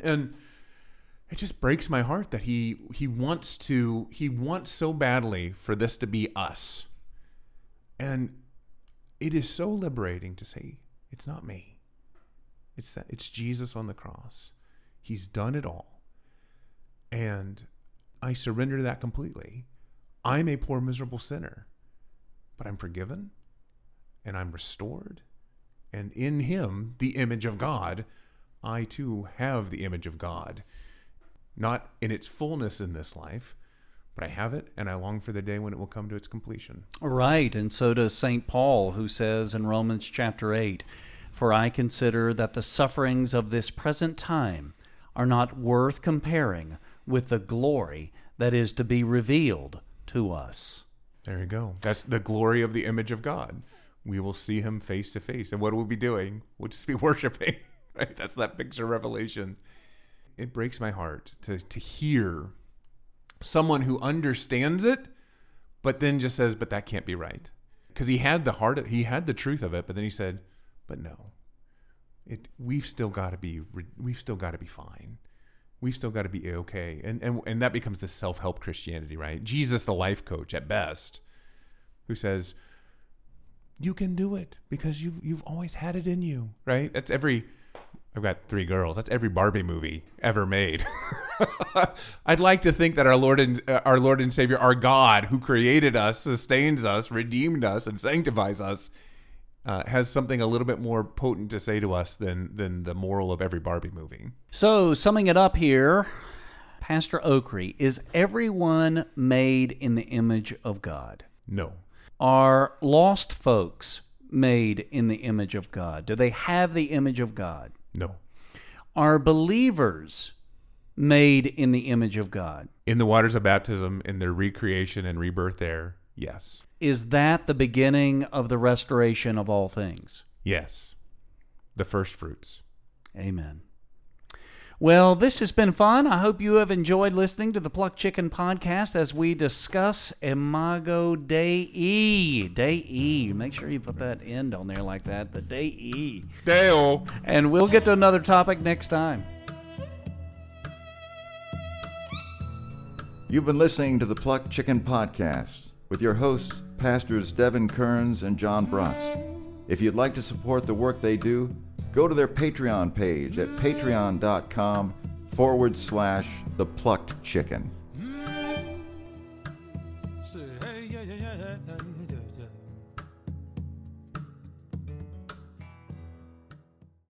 And it just breaks my heart that he he wants to he wants so badly for this to be us. And it is so liberating to say it's not me. It's that it's Jesus on the cross. He's done it all. And I surrender that completely. I'm a poor miserable sinner, but I'm forgiven and I'm restored. And in him, the image of God, I too have the image of God. Not in its fullness in this life, but I have it and I long for the day when it will come to its completion. Right, and so does St. Paul, who says in Romans chapter 8 For I consider that the sufferings of this present time are not worth comparing with the glory that is to be revealed to us. There you go. That's the glory of the image of God. We will see him face to face. And what will we be doing? We'll just be [laughs] worshiping. Right? That's that picture revelation. It breaks my heart to, to hear someone who understands it, but then just says, but that can't be right. Because he had the heart, he had the truth of it, but then he said, but no. It, we've still got to be we've still got to be fine we've still got to be okay and and and that becomes the self-help christianity right? Jesus the life coach at best who says you can do it because you've you've always had it in you right? That's every i've got three girls. That's every barbie movie ever made. [laughs] I'd like to think that our lord and uh, our lord and savior our god who created us sustains us redeemed us and sanctifies us uh, has something a little bit more potent to say to us than than the moral of every Barbie movie. So, summing it up here, Pastor Ockree, is everyone made in the image of God? No. Are lost folks made in the image of God? Do they have the image of God? No. Are believers made in the image of God? In the waters of baptism, in their recreation and rebirth there, yes. Is that the beginning of the restoration of all things? Yes. The first fruits. Amen. Well, this has been fun. I hope you have enjoyed listening to the Pluck Chicken podcast as we discuss Imago Dei. Dei. Make sure you put that end on there like that. The Dei. Deo. And we'll get to another topic next time. You've been listening to the Pluck Chicken Podcast with your hosts, Pastors Devin Kerns and John Bruss. If you'd like to support the work they do, go to their Patreon page at patreon.com forward slash the plucked chicken.